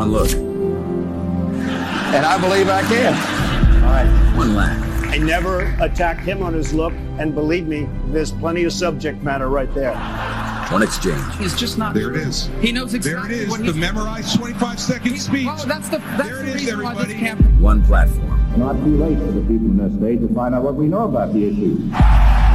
One look. And I believe I can. All right. One laugh. I never attacked him on his look, and believe me, there's plenty of subject matter right there. One exchange. He's just not. There it is. He knows exactly. There it is. what The he's. memorized 25 second speech. Well, that's the that's There it the is, reason why this everybody. One platform. Not too late for the people in this state to find out what we know about the issue.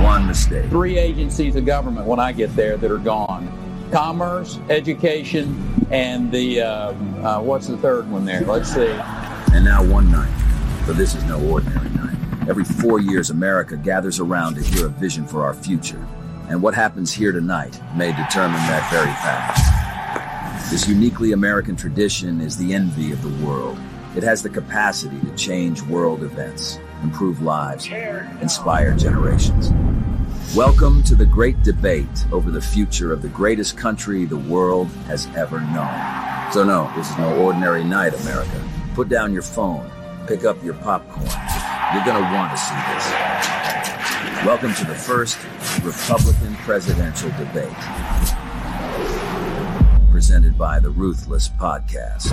One mistake. three agencies of government when I get there that are gone commerce, education, and the, uh, uh, what's the third one there? Let's see. And now one night. But this is no ordinary night. Every four years, America gathers around to hear a vision for our future. And what happens here tonight may determine that very fact. This uniquely American tradition is the envy of the world. It has the capacity to change world events, improve lives, inspire generations. Welcome to the great debate over the future of the greatest country the world has ever known. So, no, this is no ordinary night, America. Put down your phone, pick up your popcorn. You're going to want to see this. Welcome to the first Republican presidential debate, presented by the Ruthless Podcast.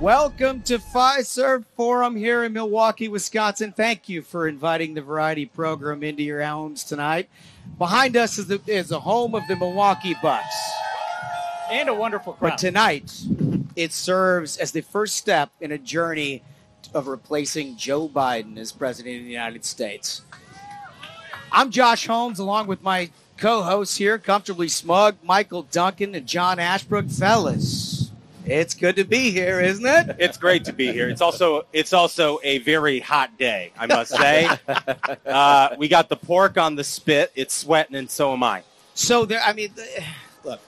Welcome to Fiserv Forum here in Milwaukee, Wisconsin. Thank you for inviting the Variety program into your homes tonight. Behind us is the, is the home of the Milwaukee Bucks. And a wonderful crowd. But tonight, it serves as the first step in a journey of replacing Joe Biden as president of the United States. I'm Josh Holmes, along with my co-hosts here, comfortably smug, Michael Duncan and John Ashbrook. Fellas, it's good to be here, isn't it? It's great to be here. It's also it's also a very hot day, I must say. uh, we got the pork on the spit. It's sweating, and so am I. So there, I mean, the- look,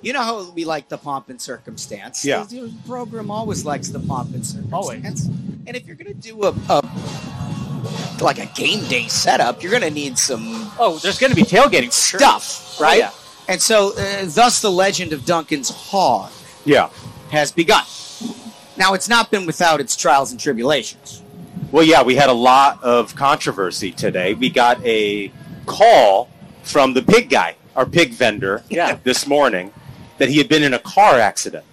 you know how we like the pomp and circumstance. Yeah. the program always likes the pomp and circumstance. Always. And if you're going to do a, a like a game day setup, you're going to need some Oh, there's going to be tailgating stuff, Oh, right? yeah. And so, uh, thus, the legend of Duncan's hog Yeah. has begun. Now, it's not been without its trials and tribulations. Well, yeah, we had a lot of controversy today. We got a call from the pig guy, our pig vendor, Yeah. this morning, that he had been in a car accident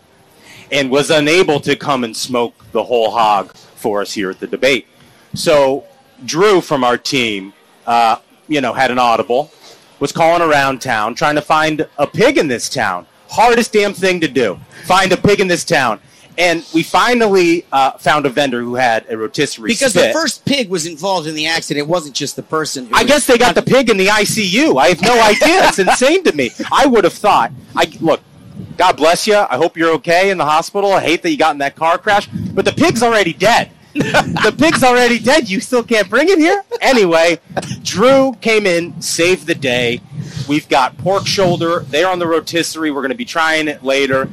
and was unable to come and smoke the whole hog for us here at the debate. So Drew from our team, uh, you know, had an audible, was calling around town trying to find a pig in this town. Hardest damn thing to do. Find a pig in this town. And we finally uh, found a vendor who had a rotisserie Because spit. the first pig was involved in the accident. It wasn't just the person. Who I guess they got the pig in the ICU. I have no idea. It's insane to me. I would have thought. I look. God bless you. I hope you're okay in the hospital. I hate that you got in that car crash, but the pig's already dead. The pig's already dead. You still can't bring it here. Anyway, Drew came in, saved the day. We've got pork shoulder. They're on the rotisserie. We're going to be trying it later.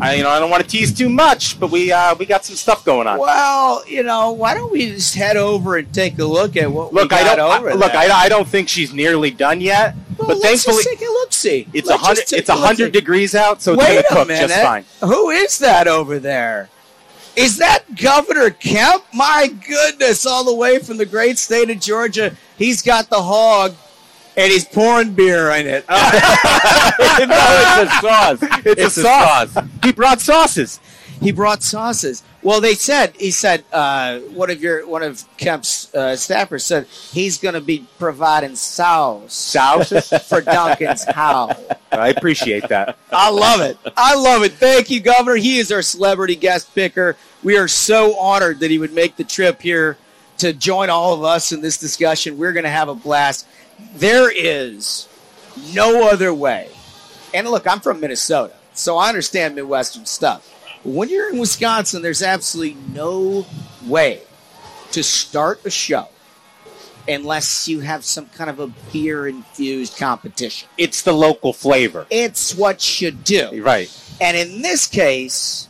I, you know, I don't want to tease too much, but we uh, we got some stuff going on. Well, you know, why don't we just head over and take a look at what Look, we I don't. I, look. I, I don't think she's nearly done yet. Well, but let's thankfully, just take a look. See, it's a hundred. It's a hundred degrees out, so it's Wait gonna a cook minute. just fine. Who is that over there? Is that Governor Kemp? My goodness, all the way from the great state of Georgia. He's got the hog and he's pouring beer in it. no, it's a sauce. It's, a, sauce. He brought sauces. he brought sauces. Well, they said he said uh, one of your one of Kemp's uh, staffers said he's going to be providing sauce Sauces. for Duncan's house. I appreciate that. I love it. I love it. Thank you, Governor. He is our celebrity guest picker. We are so honored that he would make the trip here to join all of us in this discussion. We're going to have a blast. There is no other way. And look, I'm from Minnesota, so I understand Midwestern stuff. But when you're in Wisconsin, there's absolutely no way to start a show unless you have some kind of a beer infused competition. It's the local flavor. It's what you do. Right. And in this case,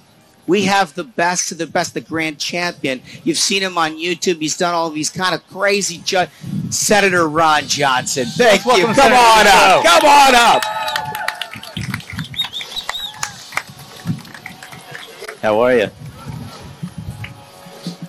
we have the best of the best, the grand champion. You've seen him on YouTube. He's done all these kind of crazy. Ju- Senator Ron Johnson. Thank you. Welcome, Come Senator. on up. Come on up. How are you?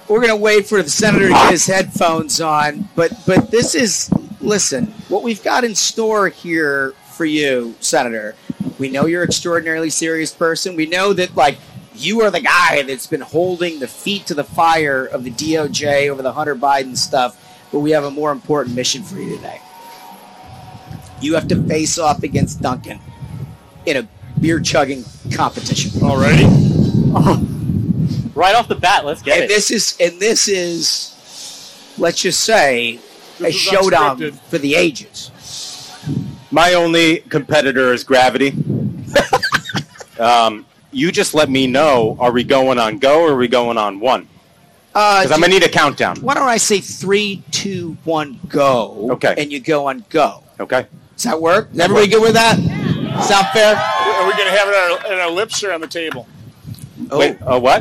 We're going to wait for the senator to get his headphones on, but but this is listen. What we've got in store here for you, Senator. We know you're an extraordinarily serious person. We know that like you are the guy that's been holding the feet to the fire of the DOJ over the Hunter Biden stuff. But we have a more important mission for you today. You have to face off against Duncan in a beer chugging competition. Alrighty. Right off the bat, let's get it. and it. this is and this is let's just say a This is showdown unscripted. for the ages. My only competitor is gravity. um, you just let me know. Are we going on go or are we going on one? Uh, Because I'm gonna need a countdown. why don't I say three, two, one, go? Okay. And you go on go. Okay. Does that work? Is everybody good with that? Sound fair? Are we going to have it on our, on our lips or on the table? Oh. Wait. Uh, what?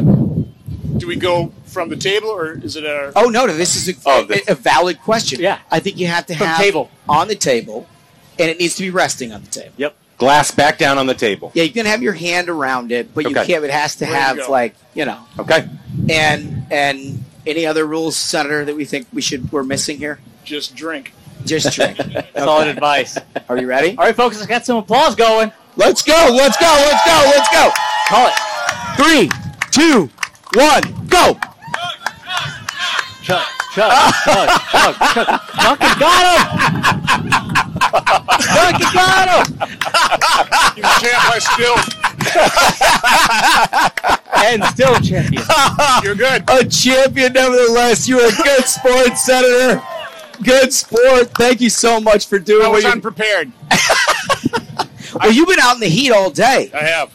Do we go from the table or is it our? Oh no, no, this is a, Oh, a- this- a valid question. Yeah. I think you have to From have table. on the table, and it needs to be resting on the table. Yep. Glass back down on the table. Yeah, you can have your hand around it, but you Okay. can't. It has to Where you have go. like you know, Okay. and and any other rules, Senator, that we think we should we're missing here. Just drink. Just drink. Solid advice. Are you ready? All right, folks, let's get some applause going. Let's go. Let's go. Let's go. Let's go. Call it. Three, two, one, go. Chug, chug, chug, chug, chug. Duncan got him! Duncan got him! You champ, I still. And still champion. You're good. A champion, nevertheless. You're a good sport, Senator. Good sport. Thank you so much for doing I was you unprepared. Well, you've been out in the heat all day. I have.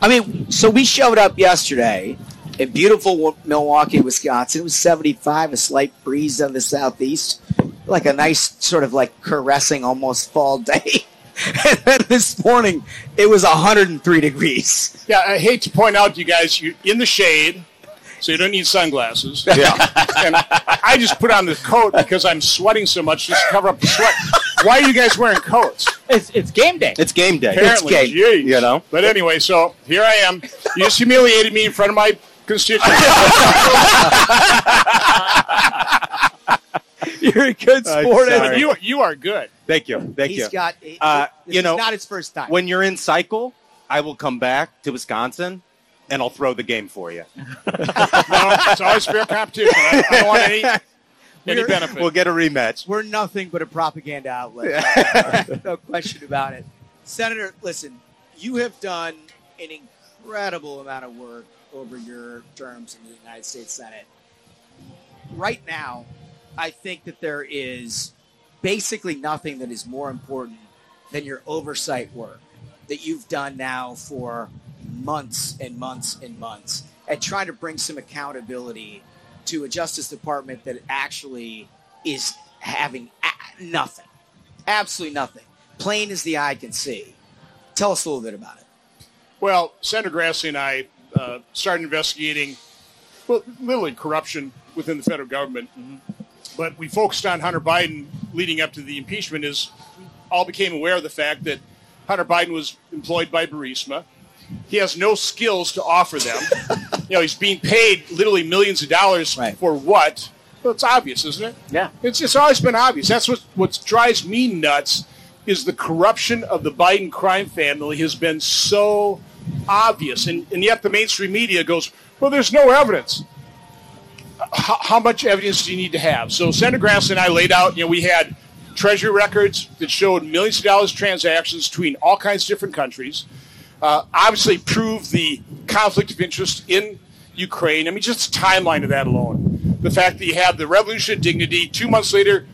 I mean, so we showed up yesterday in beautiful Milwaukee, Wisconsin. It was 75, a slight breeze out of the southeast, like a nice sort of like caressing almost fall day. and then this morning, it was 103 degrees. Yeah, I hate to point out to you guys, you're in the shade, so you don't need sunglasses. Yeah. And I just put on this coat because I'm sweating so much just to cover up the sweat. Why are you guys wearing coats? It's, it's game day. It's game day. Apparently, game. geez. You know? But anyway, so here I am. You just humiliated me in front of my constituents. You're a good sport. sorry. you, you are good. Thank you. Thank He's you. got, Uh, this you is know, not his first time. when you're in cycle, I will come back to Wisconsin and I'll throw the game for you. No, it's always fair competition. I, I don't want any, any We're- benefit. We'll get a rematch. We're nothing but a propaganda outlet. no question about it. Senator, listen, you have done an incredible amount of work over your terms in the United States Senate. Right now, I think that there is basically nothing that is more important than your oversight work that you've done now for months and months and months at trying to bring some accountability to a Justice Department that actually is having nothing, absolutely nothing, plain as the eye can see. Tell us a little bit about it. Well, Senator Grassley and I uh, started investigating, well, literally corruption within the federal government. But we focused on Hunter Biden leading up to the impeachment. Is all became aware of the fact that Hunter Biden was employed by Burisma. He has no skills to offer them. you know, he's being paid literally millions of dollars Right. for what? Well, it's obvious, isn't it? Yeah. It's it's always been obvious. That's what what drives me nuts is the corruption of the Biden crime family has been so obvious, and, and yet the mainstream media goes, "Well, there's no evidence." How, how much evidence do you need to have? So Senator Grassley and I laid out. You know, we had treasury records that showed millions of dollars transactions between all kinds of different countries. Uh, obviously, proved the conflict of interest in Ukraine. I mean, just the timeline of that alone. The fact that you have the Revolution of Dignity. Two months later,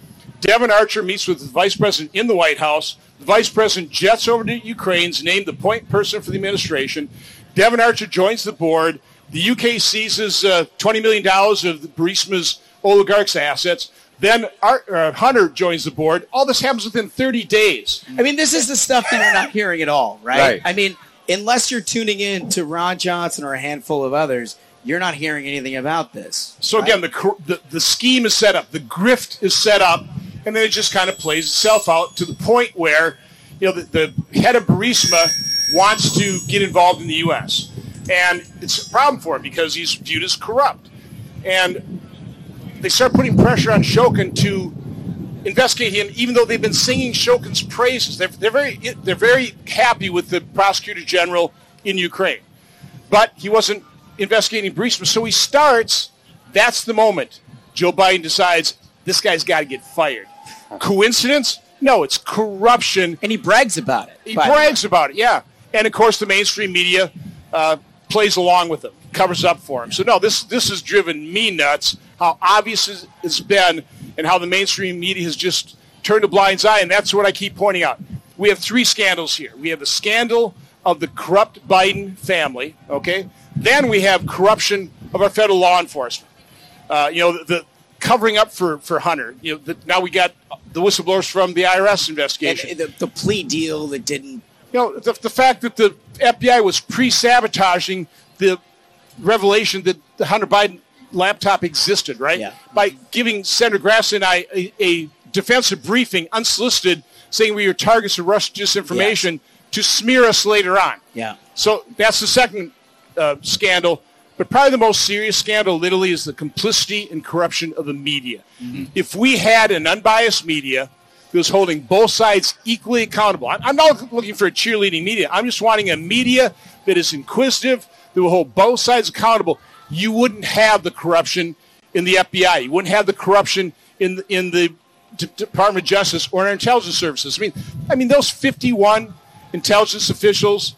Devon Archer meets with the vice president in the White House. The vice president jets over to Ukraine, is named the point person for the administration. Devon Archer joins the board. The UK seizes uh, $20 million of the Burisma's oligarchs' assets. Then Ar- uh, Hunter joins the board. All this happens within 30 days. I mean, this is the stuff that you're not hearing at all, right? Right. I mean, unless you're tuning in to Ron Johnson or a handful of others, you're not hearing anything about this. So again, the, cor- the the scheme is set up, the grift is set up, and then it just kind of plays itself out to the point where, you know, the, the head of Burisma wants to get involved in the U.S. and it's a problem for him because he's viewed as corrupt, and they start putting pressure on Shokin to investigate him, even though they've been singing Shokin's praises. They're, they're very they're very happy with the prosecutor general in Ukraine, but he wasn't investigating Burisma. So he starts. That's the moment Joe Biden decides this guy's got to get fired. Coincidence? No, it's corruption. And he brags about it. He brags about it, yeah. And of course, the mainstream media uh, plays along with him, covers up for him. So no, this this has driven me nuts. How obvious it's- been, and how the mainstream media has just turned a blind eye. And that's what I keep pointing out. We have three scandals here. We have the scandal of the corrupt Biden family. Okay, then we have corruption of our federal law enforcement. Uh, you know, the covering up for for Hunter. You know, the, now we got the whistleblowers from the IRS investigation. And the, the plea deal that didn't. You know, the, the fact that the FBI was pre-sabotaging the revelation that the Hunter Biden laptop existed, right? Yeah. By giving Senator Grass and I a, a defensive briefing, unsolicited, saying we were targets of Russian disinformation to smear us later on. Yeah. So that's the second uh, scandal. But probably the most serious scandal, literally, is the complicity and corruption of the media. Mm-hmm. If we had an unbiased media that was holding both sides equally accountable, I'm, I'm not looking for a cheerleading media. I'm just wanting a media that is inquisitive, that will hold both sides accountable. You wouldn't have the corruption in the FBI. You wouldn't have the corruption in the, in the D- Department of Justice or in our intelligence services. I mean, I mean those 51 intelligence officials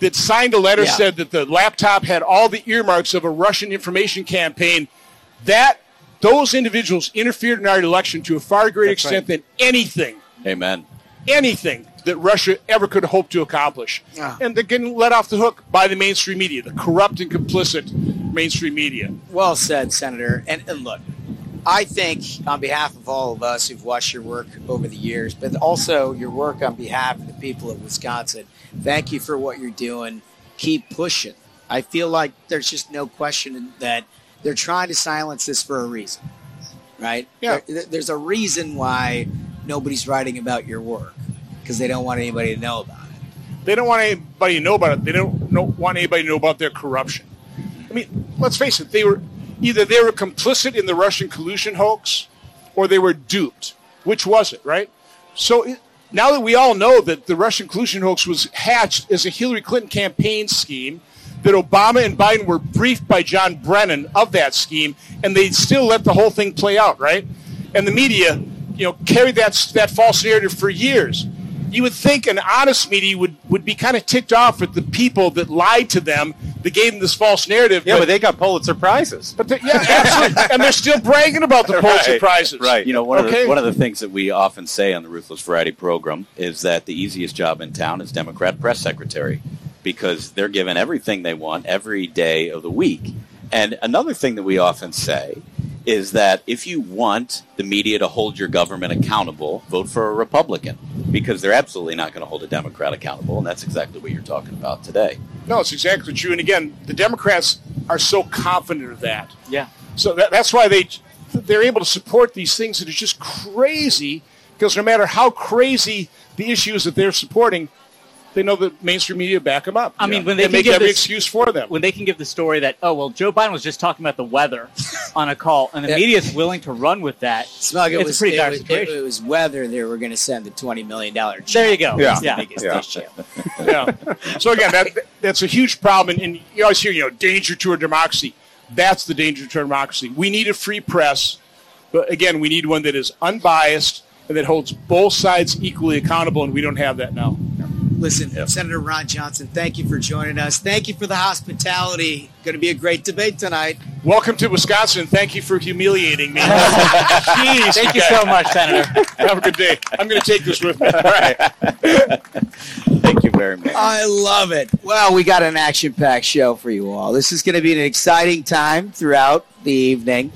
that signed a letter Yeah. said that the laptop had all the earmarks of a Russian information campaign. That those individuals interfered in our election to a far greater That's extent than anything, Amen. anything that Russia ever could hope to accomplish. Yeah. And they're getting let off the hook by the mainstream media, the corrupt and complicit mainstream media. Well said, Senator. And, and look, I think on behalf of all of us who've watched your work over the years, but also your work on behalf of the people of Wisconsin, thank you for what you're doing. Keep pushing. I feel like there's just no question that they're trying to silence this for a reason, right? Yeah. There- there's a reason why nobody's writing about your work because they don't want anybody to know about it. They don't want anybody to know about it. They don't know, want anybody to know about their corruption. I mean, let's face it. They were either they were complicit in the Russian collusion hoax, or they were duped. Which was it, right? So it, now that we all know that the Russian collusion hoax was hatched as a Hillary Clinton campaign scheme, that Obama and Biden were briefed by John Brennan of that scheme, and they still let the whole thing play out, right? And the media, you know, carried that that false narrative for years. You would think an honest media would, would be kind of ticked off with the people that lied to them, that gave them this false narrative. Yeah, but they got Pulitzer prizes. But they- yeah, absolutely, and they're still bragging about the Pulitzer Right, prizes. right. You know, one, of the, one of the things that we often say on the Ruthless Variety program is that the easiest job in town is Democrat press secretary because they're given everything they want every day of the week. And another thing that we often say is that if you want the media to hold your government accountable, vote for a Republican because they're absolutely not going to hold a Democrat accountable. And that's exactly what you're talking about today. No, it's exactly true. And again, the Democrats are so confident of that. Yeah. So that, that's why they they're able to support these things that are just crazy. Because no matter how crazy the issues that they're supporting, they know the mainstream media back them up. I mean, when they and can make give every this- excuse for them. When they can give the story that, oh, well, Joe Biden was just talking about the weather on a call, and the Yeah. media is willing to run with that. Smug, it it's was, a pretty it dire was, situation. it was whether they were going to send the $20 million. There you go. Yeah. Yeah. Biggest Yeah. issue. yeah. So again, that that's a huge problem, and, and you always hear, you know, danger to our democracy. That's the danger to our democracy. We need a free press, but again, we need one that is unbiased and that holds both sides equally accountable, and we don't have that now. Listen, Senator Ron Johnson, thank you for joining us. Thank you for the hospitality. Going to be a great debate tonight. Welcome to Wisconsin. Thank you for humiliating me. Jeez, Thank you guys. so much, Senator. Have a good day. I'm going to take this with me. All right. Thank you very much. I love it. Well, we got an action packed show for you all. This is going to be an exciting time throughout the evening.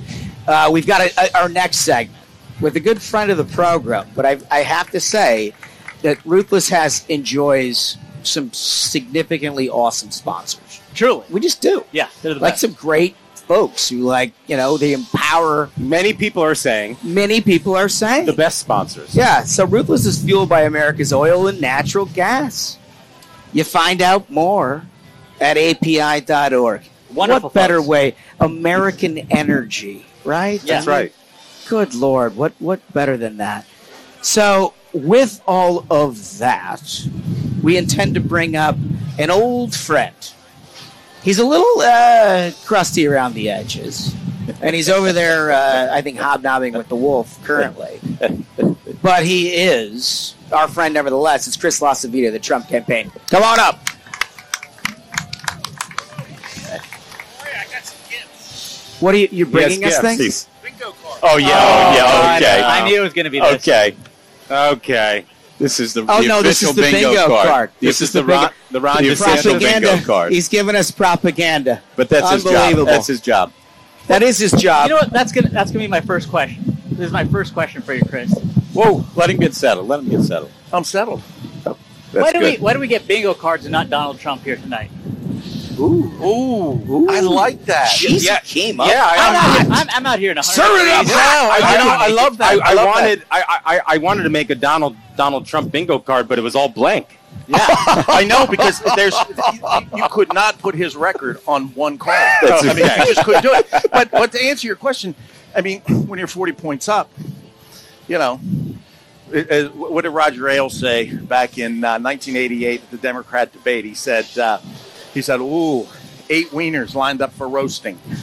Uh, we've got a, a- our next segment with a good friend of the program, but I, I have to say that Ruthless has enjoys some significantly awesome sponsors. Truly. We just do. Yeah, they're the Like best. some great folks who, like, you know, they empower. Many people are saying Many people are saying the best sponsors. yeah, so Ruthless is fueled by America's oil and natural gas. You find out more at api.org. Wonderful what better folks. way? American energy, right? That's right. Good Lord, what what better than that? So, with all of that, we intend to bring up an old friend. He's a little uh, crusty around the edges, and he's over there, uh, I think, hobnobbing with the wolf currently. But he is our friend, nevertheless. It's Chris LaCivita, the Trump campaign. Come on up. What are you? You're bringing us things? Oh yeah, oh, yeah, okay. know. I knew it was going to be this. Okay, okay. This is the, Oh the no, this official is the bingo, card. card. This, is, the Ron, the Ron the DeSantis propaganda. bingo card. He's giving us propaganda. But that's his job. That's his job. That is his job. You know what? That's gonna that's gonna be my first question. This is my first question for you, Chris. Whoa, let him get settled. Let him get settled. I'm settled. Oh, that's why do good. we why do we get bingo cards and not Donald Trump here tonight? Ooh, Ooh! I like that. Jeez, yeah, he came Yeah, up. I, I'm out, I'm, I'm out here in a Stir it up! Yeah, I, I, know, I love that. I, I, love wanted, I, I, I wanted to make a Donald Donald Trump bingo card, but it was all blank. Yeah, I know because there's you, you could not put his record on one card. That's I mean, okay. you just couldn't do it. But but to answer your question, I mean, when you're 40 points up, you know, it- it- what did Roger Ailes say back in uh, 1988 at the Democrat debate? He said uh, he said, "Ooh." Eight wieners lined up for roasting.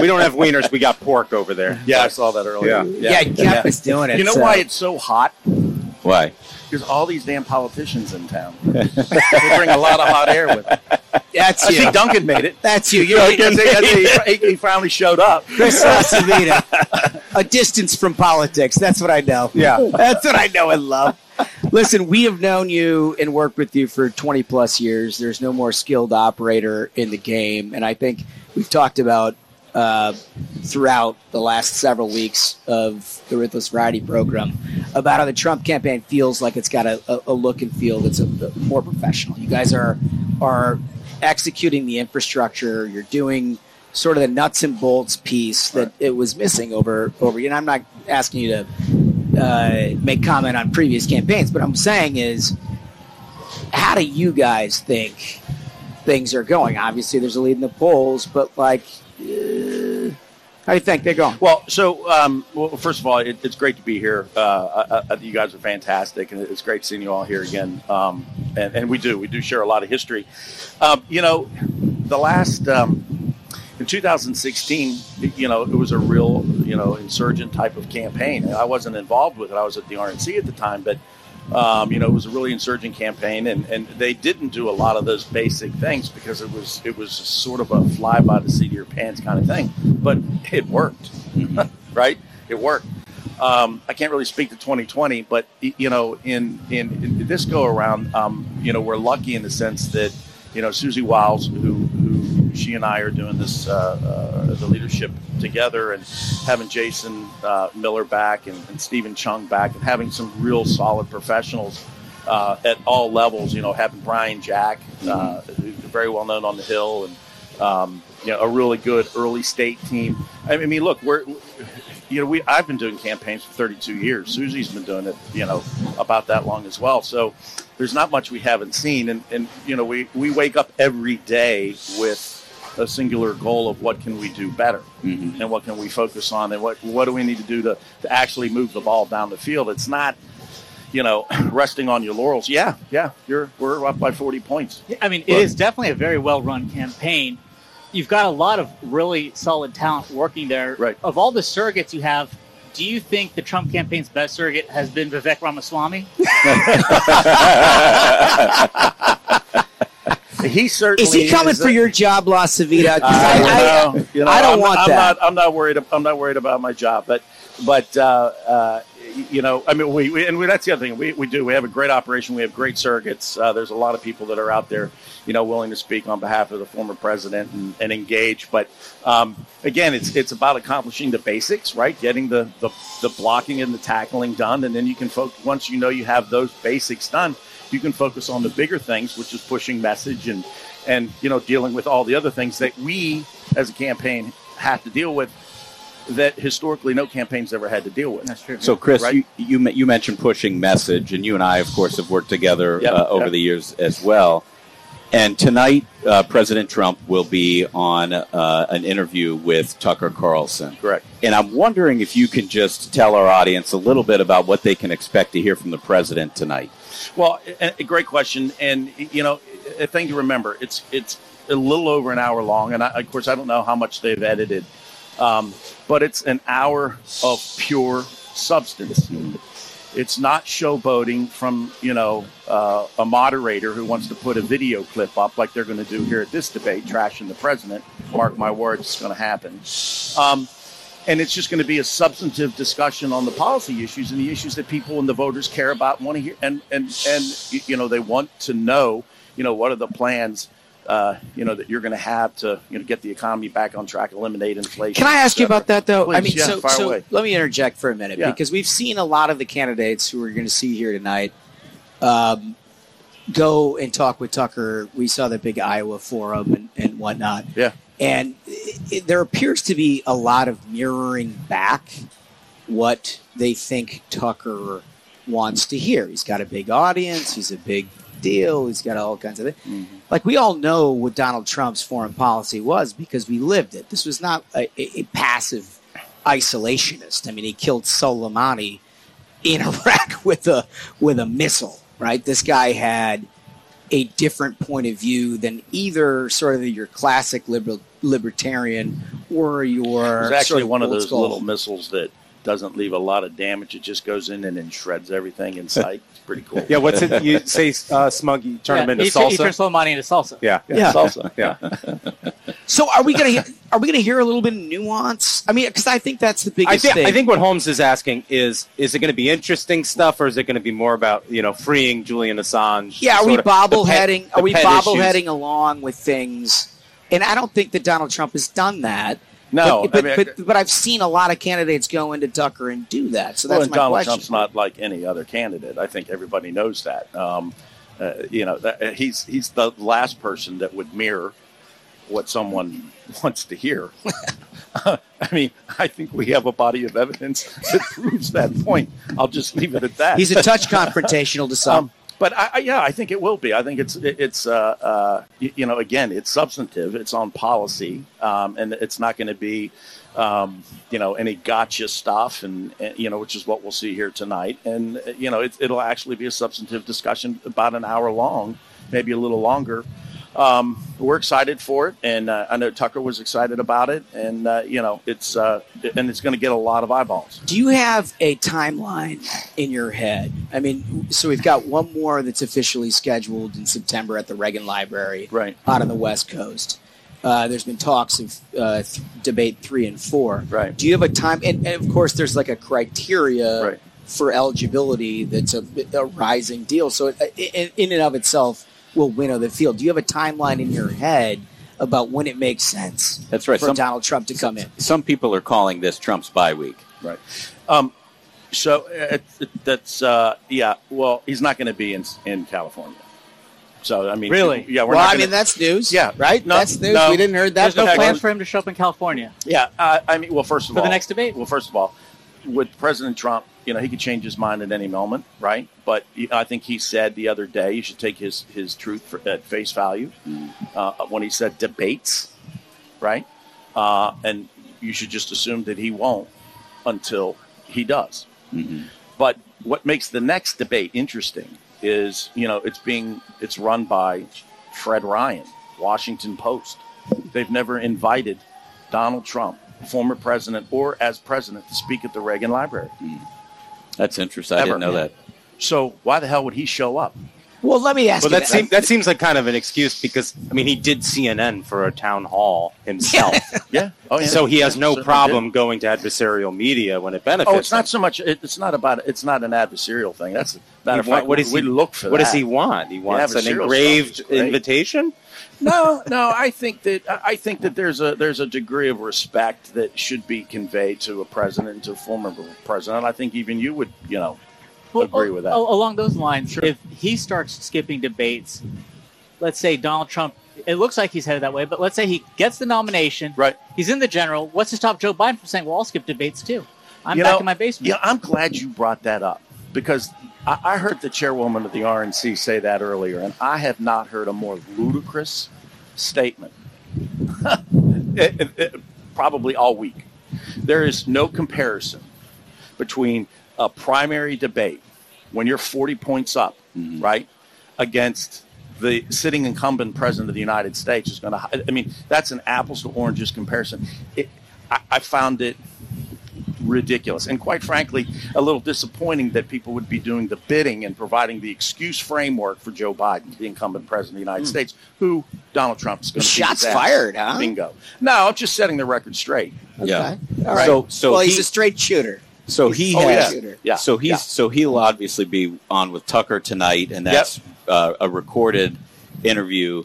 We don't have wieners. We got pork over there. Yeah, I saw that earlier. Yeah. Yeah, Jeff is doing it. You know so- why it's so hot? Why? Because all these damn politicians in town. they bring a lot of hot air with them. That's I you. see Duncan made it. That's you. You You're know, he, he- he- he finally showed up. Chris LaCivita. A distance from politics. That's what I know. Yeah. That's what I know and love. Listen, we have known you and worked with you for 20 plus years. There's no more skilled operator in the game. And I think we've talked about uh, throughout the last several weeks of the Ruthless Variety program about how the Trump campaign feels like it's got a, a, a look and feel that's a, more professional. You guys are are executing the infrastructure. You're doing sort of the nuts and bolts piece that it was missing over over. And I'm not asking you to uh, make comment on previous campaigns, but I'm saying is, how do you guys think things are going? Obviously, there's a lead in the polls, but like, uh, how do you think they're going? Well, so um, well, first of all, it, it's great to be here. Uh, uh, uh, you guys are fantastic, and it's great seeing you all here again. Um, and, and we do, we do share a lot of history. Um, you know, the last um, in 2016, you know, it was a real, you know, insurgent type of campaign. I wasn't involved with it. I was at the RNC at the time, but um, you know, it was a really insurgent campaign, and, and they didn't do a lot of those basic things because it was it was sort of a fly by the seat of your pants kind of thing. But it worked, right? It worked. Um, I can't really speak to 2020, but you know, in in, in this go around, um, you know, we're lucky in the sense that you know Susie Wiles, who who she and I are doing this uh, uh, the leadership together, and having Jason uh, Miller back and, and Steven Cheung back, and having some real solid professionals uh, at all levels. You know, having Brian Jack, uh, who's very well known on the Hill, and um, you know, a really good early state team. I mean, look, we're you know, we I've been doing campaigns for 32 years. Susie's been doing it, you know, about that long as well. So there's not much we haven't seen, and and you know, we we wake up every day with a singular goal of what can we do better mm-hmm. and what can we focus on and what what do we need to do to, to actually move the ball down the field. It's not you know resting on your laurels. Yeah, yeah, you're we're up by 40 points. I mean, it is definitely a very well run campaign. You've got a lot of really solid talent working there. Right. Of all the surrogates you have, do you think the Trump campaign's best surrogate has been Vivek Ramaswamy? He certainly Is he coming is for a- your job, La? 'Cause I, I, don't. You know, I don't I'm, want I'm that. Not, I'm not worried. I'm not worried about my job, but but uh, uh, you know, I mean, we, we and we, that's the other thing we, we do. We have a great operation. We have great surrogates. Uh, there's a lot of people that are out there, you know, willing to speak on behalf of the former president and, and engage. But um, again, it's it's about accomplishing the basics, right? Getting the, the the blocking and the tackling done, and then you can focus. Once you know you have those basics done, you can focus on the bigger things, which is pushing message and and you know dealing with all the other things that we as a campaign have to deal with that historically no campaign's ever had to deal with. That's true. So, Chris, Right. you, you you mentioned pushing message, and you and I, of course, have worked together Yep, uh, over yep. the years as well. And tonight, uh, President Trump will be on uh, an interview with Tucker Carlson. Correct. And I'm wondering if you can just tell our audience a little bit about what they can expect to hear from the president tonight. Well, a, a great question, and you know, a thing to remember: it's it's a little over an hour long, and I, of course, I don't know how much they've edited, um, but it's an hour of pure substance. It's not showboating from you know uh, a moderator who wants to put a video clip up like they're going to do here at this debate, trashing the president. Mark my words, it's going to happen. Um, and it's just going to be a substantive discussion on the policy issues and the issues that people and the voters care about, want to hear, and and and you know they want to know, you know, what are the plans. Uh, you know that you're going to have to you know get the economy back on track, eliminate inflation. Can I ask you about that though? I mean, yeah, so, so let me interject for a minute Yeah. because we've seen a lot of the candidates who we're going to see here tonight um, go and talk with Tucker. We saw the big Iowa forum and, and whatnot. Yeah. And it, there appears to be a lot of mirroring back what they think Tucker wants to hear. He's got a big audience. He's a big deal. He's got all kinds of things. Mm-hmm. Like we all know what Donald Trump's foreign policy was because we lived it. This was not a, a, a passive isolationist. I mean, he killed Soleimani in Iraq with a with a missile. Right? This guy had a different point of view than either sort of your classic liberal libertarian or your It's actually sort of one of those school- little missiles that doesn't leave a lot of damage. It just goes in and then shreds everything in sight. It's pretty cool. Yeah, what's it? You say uh, smug, you turn Yeah, him into he, tur- he salsa. turns Soleimani into salsa. yeah, Yeah. Salsa. yeah. So are we gonna hear, are we gonna hear a little bit of nuance? I mean, because I think that's the biggest I think thing. I think what Holmes is asking is is it going to be interesting stuff or is it going to be more about you know freeing Julian Assange? yeah, are we sort of the pet- bobbleheading? Are we bobbleheading along with things? And I don't think that Donald Trump has done that. No, but but, I mean, but, but I've seen a lot of candidates go into Tucker and do that. So that's and my Donald question. Trump's not like any other candidate. I think everybody knows that. Um, uh, you know, that, uh, he's he's the last person that would mirror what someone wants to hear. I mean, I think we have a body of evidence that proves that point. I'll just leave it at that. He's a touch confrontational to some. Um, but I, I, yeah, I think it will be. I think it's it's uh, uh, you know again it's substantive. It's on policy, um, and it's not going to be um, you know any gotcha stuff, and, and you know which is what we'll see here tonight. And uh, you know it, it'll actually be a substantive discussion about an hour long, maybe a little longer. Um, we're excited for it, and uh, I know Tucker was excited about it, and uh, you know it's uh, and it's going to get a lot of eyeballs. Do you have a timeline in your head? I mean, so we've got one more that's officially scheduled in September at the Reagan Library, Right. out on the West Coast. Uh, there's been talks of uh, th- debate three and four. Right. Do you have a time? And, and of course, there's like a criteria Right. for eligibility that's a, a rising deal. So, it, in, in and of itself, will win winnow the field. Do you have a timeline in your head about when it makes sense? That's right. For Some- Donald Trump to come in. Some people are calling this Trump's bye week. Right. Um, so uh, it, it- that's uh, yeah. Well, he's not going to be in in California. So I mean, Really? Yeah. We're well, not I gonna, mean, that's news. Yeah. Right. No, that's news. no. we didn't heard that. There's no before. plans for him to show up in California. Yeah. Uh, I mean, well, first of For all, the next debate? Well, first of all, with President Trump, you know, he could change his mind at any moment, right? But I think he said the other day you should take his his truth for, at face value uh, when he said debates, right? Uh, and you should just assume that he won't until he does. But what makes the next debate interesting is, you know, it's being it's run by Fred Ryan, Washington Post. They've never invited Donald Trump, former president or as president, to speak at the Reagan Library. That's interesting. I Ever. didn't know that. So why the hell would he show up? Well, let me ask Well, you. that seems that seems like kind of an excuse because I mean he did CNN for a town hall himself, Yeah. Oh, yeah. so he has no Certainly problem did. going to adversarial media when it benefits. Oh, it's him. not so much. It, it's not about. It's not an adversarial thing. That's matter of fact. what does we he look for? What that. does he want? He wants an adversarial stuff engraved is great. No, no. I think that I think that there's a there's a degree of respect that should be conveyed to a president, to a former president. I think even you would, you know, agree with that. along those lines, Sure. if he starts skipping debates, let's say Donald Trump, it looks like he's headed that way, but let's say he gets the nomination, Right. He's in the general. What's to stop Joe Biden from saying, "Well, I'll skip debates too. I'm You back know, in my basement." Yeah, I'm glad you brought that up because I, I heard the chairwoman of the RNC say that earlier, and I have not heard a more ludicrous statement. It- it- it- probably all week. There is no comparison between a primary debate when you're 40 points up, mm-hmm. right, against the sitting incumbent president of the United States is going to. I mean, that's an apples to oranges comparison. It, I, I found it ridiculous and quite frankly a little disappointing that people would be doing the bidding and providing the excuse framework for Joe Biden, the incumbent president of the United States, who Donald Trump's going to Shots fired, huh? Bingo. No, I'm just setting the record straight. Yeah. All right. So, so well, he, he's a straight shooter. so he Oh, has. yeah. Yeah. So he's Yeah. so he'll obviously be on with Tucker tonight, and that's uh, a recorded interview.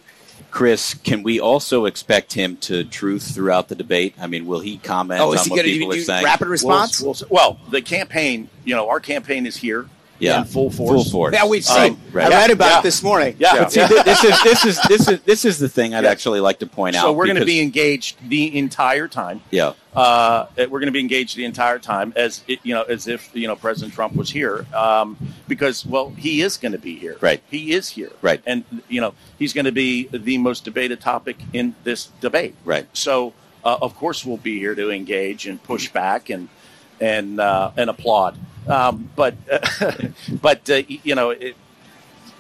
Chris, can we also expect him to truth throughout the debate? I mean, will he comment Oh, is on he what going to people do are saying? rapid response? We'll, we'll- well, the campaign, you know, our campaign is here Yeah. in full force. Full force. yeah, we've Um, seen. right. I read about Yeah. it this morning. Yeah. But see, th- this is this is this is this is the thing I'd Yeah. actually like to point out. So we're going to be engaged the entire time. yeah. Uh, we're going to be engaged the entire time as it, you know, as if you know President Trump was here, um, because well, he is going to be here. Right. He is here. Right. And you know, he's going to be the most debated topic in this debate. Right. So uh, of course we'll be here to engage and push back and and uh, and applaud. Um, but but uh, you know. It,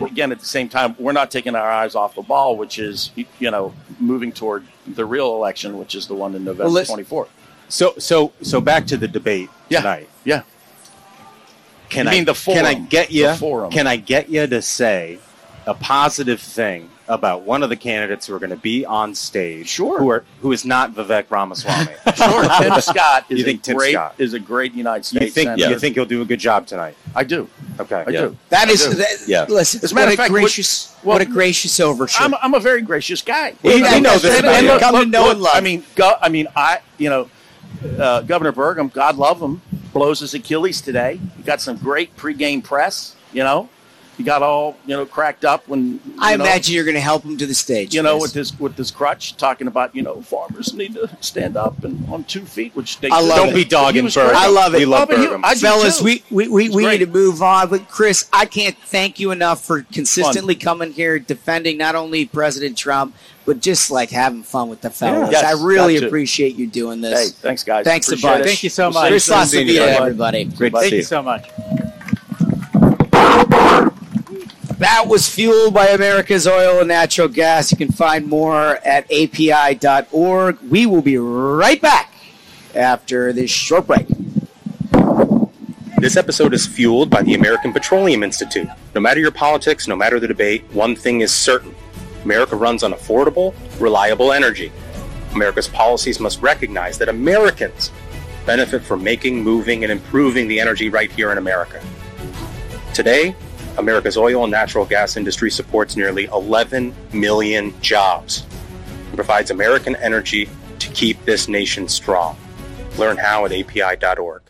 Again, at the same time, we're not taking our eyes off the ball, which is, you know, moving toward the real election, which is the one in November Well, let's- 24th. So so so back to the debate Yeah. tonight. Yeah. Can You I mean the forum? Can I get you? Can I get you to say a positive thing about one of the candidates who are going to be on stage? Sure. Who are who is not Vivek Ramaswamy? Sure, Tim Scott is You think a Tim great Scott? is a great United you think senator. you think he'll do a good job tonight? I do. Okay. I Yeah. do. That is, do. that, Yeah. listen, As a matter a of fact, gracious, what- what a gracious overture. I'm, I'm a very gracious guy. We- we know this And- about and you. look- Come to know look, and love. I mean, go, I mean, I you know, uh, Governor Burgum, God love him, blows his Achilles today. He got some great pregame press. You know, he got all you know cracked up when I know, imagine you're going to help him to the stage. you know, Chris. with this with this crutch, talking about you know farmers need to stand up and on two feet, which they I should. love Don't it. be dogging He was I love it. We love Oh, but he- Burgum. I do Fellas, we, we, we, we need to move on. But Chris, I can't thank you enough for consistently coming here defending not only President Trump, but just like having fun with the fellas. Yes, I really appreciate you doing Hey, this. thanks, guys. Thanks a bunch. it. Thank you so much. Chris soon. LaCivita, everybody. Great to Thank see you you. so much. That was fueled by America's oil and natural gas. You can find more at api.org. We will be right back after this short break. This episode is fueled by the American Petroleum Institute. No matter your politics, no matter the debate, one thing is certain America runs on affordable, reliable energy. America's policies must recognize that Americans benefit from making, moving, and improving the energy right here in America. Today, America's oil and natural gas industry supports nearly 11 million jobs and provides American energy to keep this nation strong. Learn how at api.org.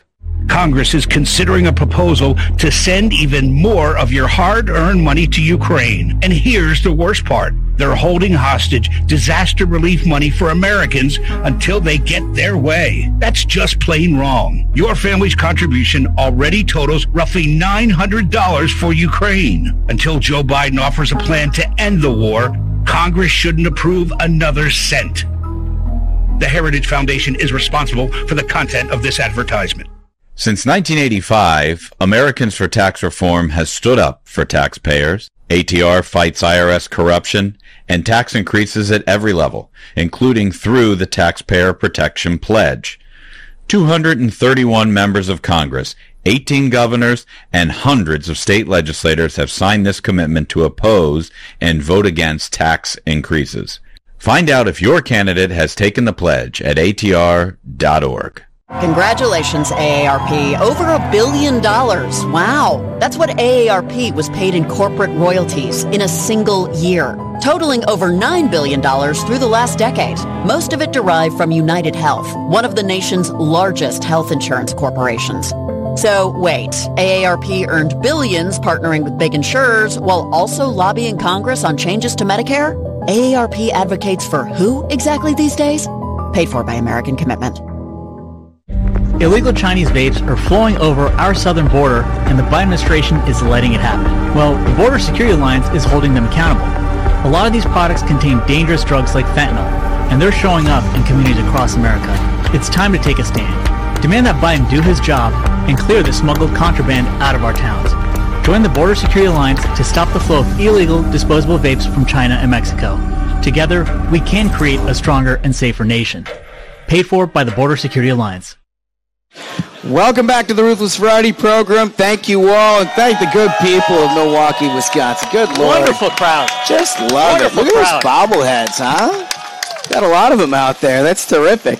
Congress is considering a proposal to send even more of your hard-earned money to Ukraine. And here's the worst part. They're holding hostage disaster relief money for Americans until they get their way. That's just plain wrong. Your family's contribution already totals roughly $900 for Ukraine. Until Joe Biden offers a plan to end the war, Congress shouldn't approve another cent. The Heritage Foundation is responsible for the content of this advertisement. Since 1985, Americans for Tax Reform has stood up for taxpayers. ATR fights IRS corruption and tax increases at every level, including through the Taxpayer Protection Pledge. 231 members of Congress, 18 governors, and hundreds of state legislators have signed this commitment to oppose and vote against tax increases. Find out if your candidate has taken the pledge at atr.org. Congratulations, AARP. Over a billion dollars. Wow. That's what AARP was paid in corporate royalties in a single year, totaling over $9 billion through the last decade. Most of it derived from United Health, one of the nation's largest health insurance corporations. So wait, AARP earned billions partnering with big insurers while also lobbying Congress on changes to Medicare? AARP advocates for who exactly these days? Paid for by American Commitment. Illegal Chinese vapes are flowing over our southern border, and the Biden administration is letting it happen. Well, the Border Security Alliance is holding them accountable. A lot of these products contain dangerous drugs like fentanyl, and they're showing up in communities across America. It's time to take a stand. Demand that Biden do his job and clear the smuggled contraband out of our towns. Join the Border Security Alliance to stop the flow of illegal disposable vapes from China and Mexico. Together, we can create a stronger and safer nation. Paid for by the Border Security Alliance. Welcome back to the Ruthless Variety Program. Thank you all, and thank the good people of Milwaukee, Wisconsin. Good lord. Wonderful crowd. Just love Wonderful it. Look at crowd. those bobbleheads, huh? Got a lot of them out there. That's terrific.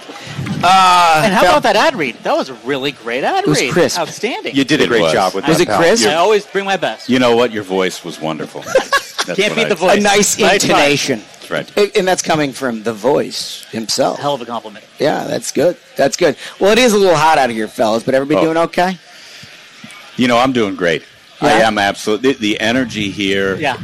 Uh, And how Val- about that ad read? That was a really great ad It was read. crisp. Outstanding. You did a great job with that. Was it pal. crisp? I always bring my best. You know what? Your voice was wonderful. That's Can't beat I- the voice. A nice Nice intonation. That's right. And- And that's coming from the voice himself. Hell of a compliment. Yeah, that's good. That's good. Well, it is a little hot out of here, fellas, but everybody Oh. doing okay? You know, I'm doing great. I am absolutely. The, the energy here is Yeah.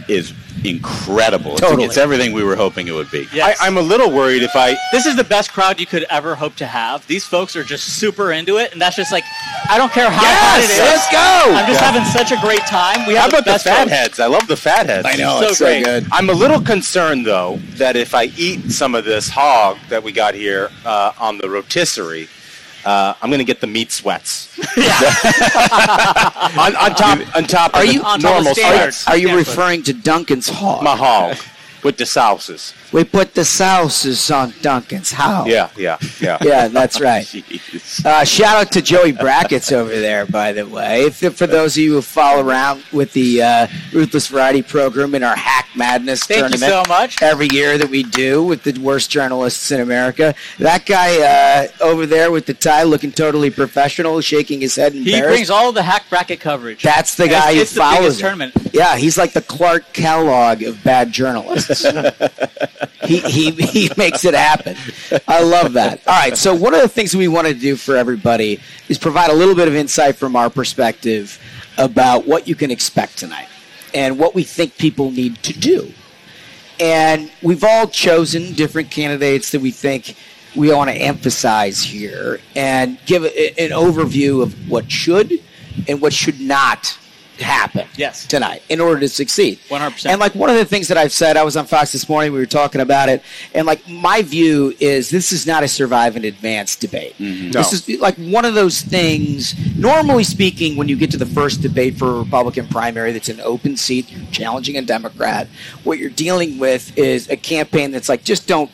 Incredible. It's- Totally. It's, everything we were hoping it would be. Yes. I, I'm a little worried if I. This is the best crowd you could ever hope to have. These folks are just super into it, and that's just like, I don't care how hot it Yes, is. let's go. I'm just Yeah. having such a great time. We How have about the best fat folks. heads? I love the fat heads. I know, So it's so great. good. I'm a little concerned though that if I eat some of this hog that we got here uh, on the rotisserie, uh, I'm going to get the meat sweats. on, on top, on top Are of you the on top of normal standards? sweats. Are you Stanford. referring to Duncan's hog? My hog with the sauces. We put the sauces on Duncan's hog. Yeah, yeah, yeah. Yeah, that's right. Uh, shout out to Joey Brackets over there, by the way. If, for those of you who follow around with the uh, Ruthless Variety program in our Hack Madness Thank you tournament so much. every year that we do with the worst journalists in America, that guy uh, over there with the tie looking totally professional, shaking his head and He brings all the hack bracket coverage. That's the guy it's, who it's the follows biggest tournament. Yeah, he's like the Clark Kellogg of bad journalists. he, he he makes it happen. I love that. All right, so one of the things we want to do for everybody is provide a little bit of insight from our perspective about what you can expect tonight and what we think people need to do. And we've all chosen different candidates that we think we want to emphasize here and give an overview of what should and what should not happen Yes. tonight in order to succeed. 100%. And like one of the things that I've said, I was on Fox this morning, we were talking about it, and like my view is this is not a survive and advance debate. This is like one of those things, normally speaking, when you get to the first debate for a Republican primary that's an open seat, challenging a Democrat, what you're dealing with is a campaign that's like, just don't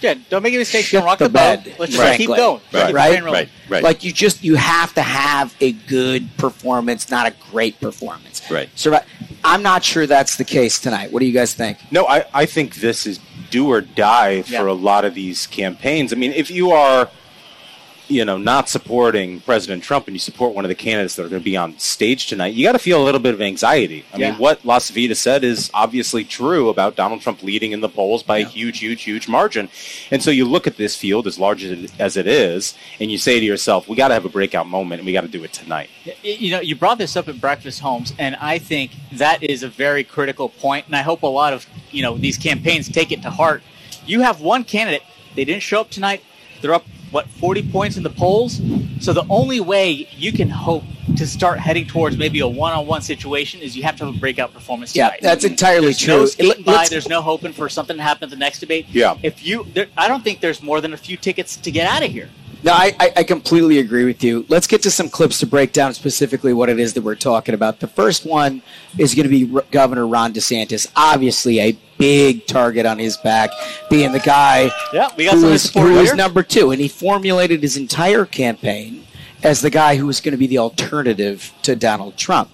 Yeah, don't make any mistakes. shit Don't rock the the, bed. boat. Let's just frankly. keep going. Right. Keep Right. train. Right. Right. Like you just you have to have a good performance, not a great performance. Right. Survive. I'm not sure that's the case tonight. What do you guys think? No, I, I think this is do or die for Yeah. a lot of these campaigns. I mean, if you are, you know, not supporting President Trump and you support one of the candidates that are going to be on stage tonight, you got to feel a little bit of anxiety. I Yeah. mean, what LaCivita said is obviously true about Donald Trump leading in the polls by a huge, huge, huge margin. And so you look at this field as large as it is, and you say to yourself, we got to have a breakout moment, and we got to do it tonight. You know, you brought this up at Breakfast Homes, and I think that is a very critical point, and I hope a lot of you know these campaigns take it to heart. You have one candidate; they didn't show up tonight. They're up what 40 points in the polls. So the only way you can hope to start heading towards maybe a one-on-one situation is you have to have a breakout performance Yeah, tonight. that's entirely there's true. No skating by. There's no hoping for something to happen at the next debate. Yeah. If you, there, I don't think there's more than a few tickets to get out of here. No, I, I, I completely agree with you. Let's get to some clips to break down specifically what it is that we're talking about. The first one is going to be Governor Ron DeSantis. Obviously, a big target on his back, being the guy Yeah, we got who was, who here. number two, and he formulated his entire campaign as the guy who was going to be the alternative to Donald Trump.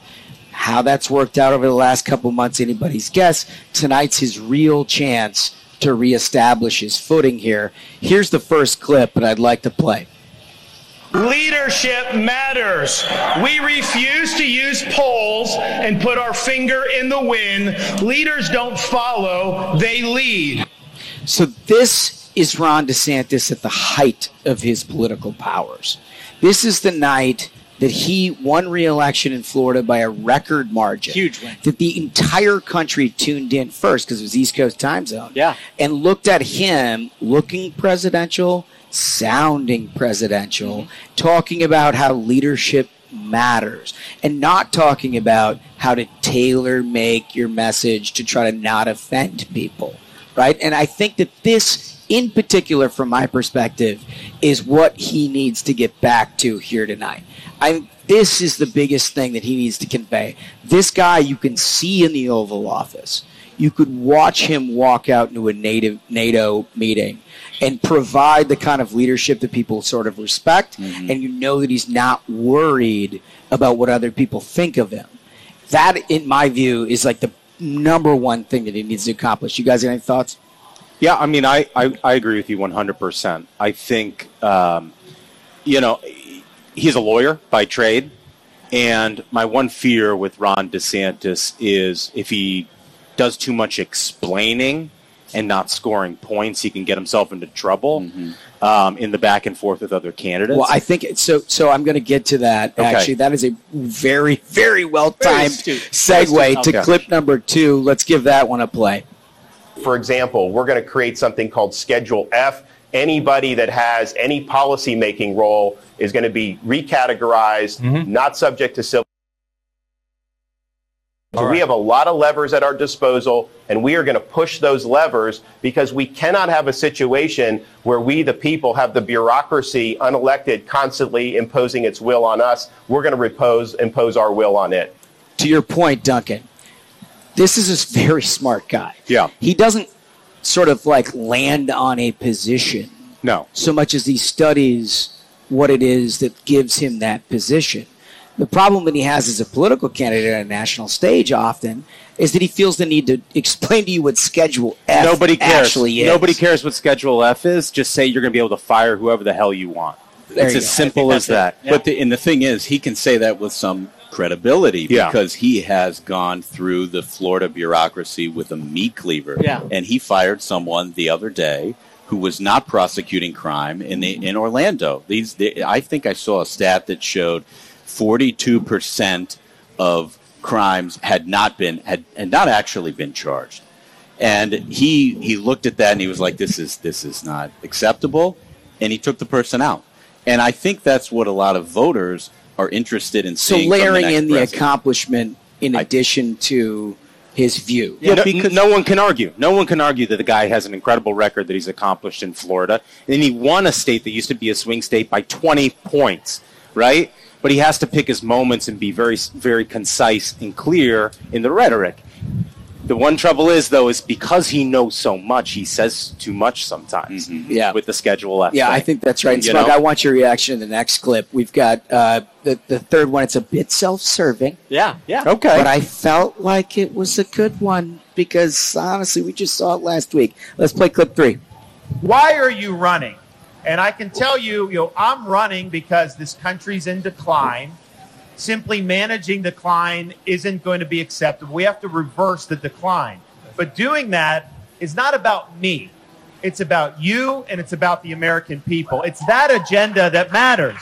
How that's worked out over the last couple months, anybody's guess. Tonight's his real chance to reestablish his footing here. Here's the first clip that I'd like to play. Leadership matters. We refuse to use polls and put our finger in the wind. Leaders don't follow, they lead. So this is Ron DeSantis at the height of his political powers. This is the night that he won re-election in Florida by a record margin. Huge win. That the entire country tuned in first because it was East Coast time zone. Yeah. And looked at him looking presidential, sounding presidential, Mm-hmm. talking about how leadership matters and not talking about how to tailor make your message to try to not offend people right? And i think that this in particular from my perspective is what he needs to get back to here tonight. I this is the biggest thing that he needs to convey. This guy you can see in the oval office. You could watch him walk out into a nato meeting and provide the kind of leadership that people sort of respect and you know that he's not worried about what other people think of him that in my view is like the number one thing that he needs to accomplish you guys got any thoughts Yeah, I mean, I, I, I agree with you 100%. I think, um, you know, he's a lawyer by trade. And my one fear with Ron DeSantis is if he does too much explaining and not scoring points, he can get himself into trouble um, in the back and forth with other candidates. well i think so so i'm going to get to that Okay. actually that is a very very well timed segue astute. to Okay. clip number two let's give that one a play For example, we're going to create something called Schedule F. Anybody that has any policy making role is going to be recategorized, not subject to civil. So we have a lot of levers at our disposal, and we are going to push those levers because we cannot have a situation where we, the people, have the bureaucracy, unelected, constantly imposing its will on us. We're going to repose, impose our will on it. to your point, Duncan, this is a very smart guy. Yeah. He doesn't sort of like land on a position No. so much as he studies what it is that gives him that position. The problem that he has as a political candidate on a national stage often is that he feels the need to explain to you what Schedule F Nobody cares. actually is. Nobody cares what Schedule F is. Just say you're going to be able to fire whoever the hell you want. There it's you as go. simple as that. But the, and the thing is, he can say that with some credibility Yeah. because he has gone through the Florida bureaucracy with a meat cleaver. Yeah. And he fired someone the other day who was not prosecuting crime in the, in Orlando. These, the, I think I saw a stat that showed 42% of crimes had not been had, had not actually been charged. And he he looked at that and he was like, "This is this is not acceptable," and he took the person out. And I think that's what a lot of voters are interested in so seeing. from the layering next in the president. accomplishment in addition to his view. Yeah, no, no one can argue. No one can argue that the guy has an incredible record that he's accomplished in Florida, and he won a state that used to be a swing state by 20 points, right? But he has to pick his moments and be very, very concise and clear in the rhetoric. The one trouble is, though, is because he knows so much, he says too much sometimes. Yeah. with the schedule F. Yeah, I think that's right. And Smug. I want your reaction to the next clip. We've got uh, the the third one. It's a bit self-serving. Yeah, yeah. Okay. But I felt like it was a good one because honestly, we just saw it last week. Let's play clip three. Why are you running? And I can tell you, you know, I'm running because this country's in decline. Simply managing decline isn't going to be acceptable. We have to reverse the decline. But doing that is not about me. It's about you and it's about the American people. It's that agenda that matters.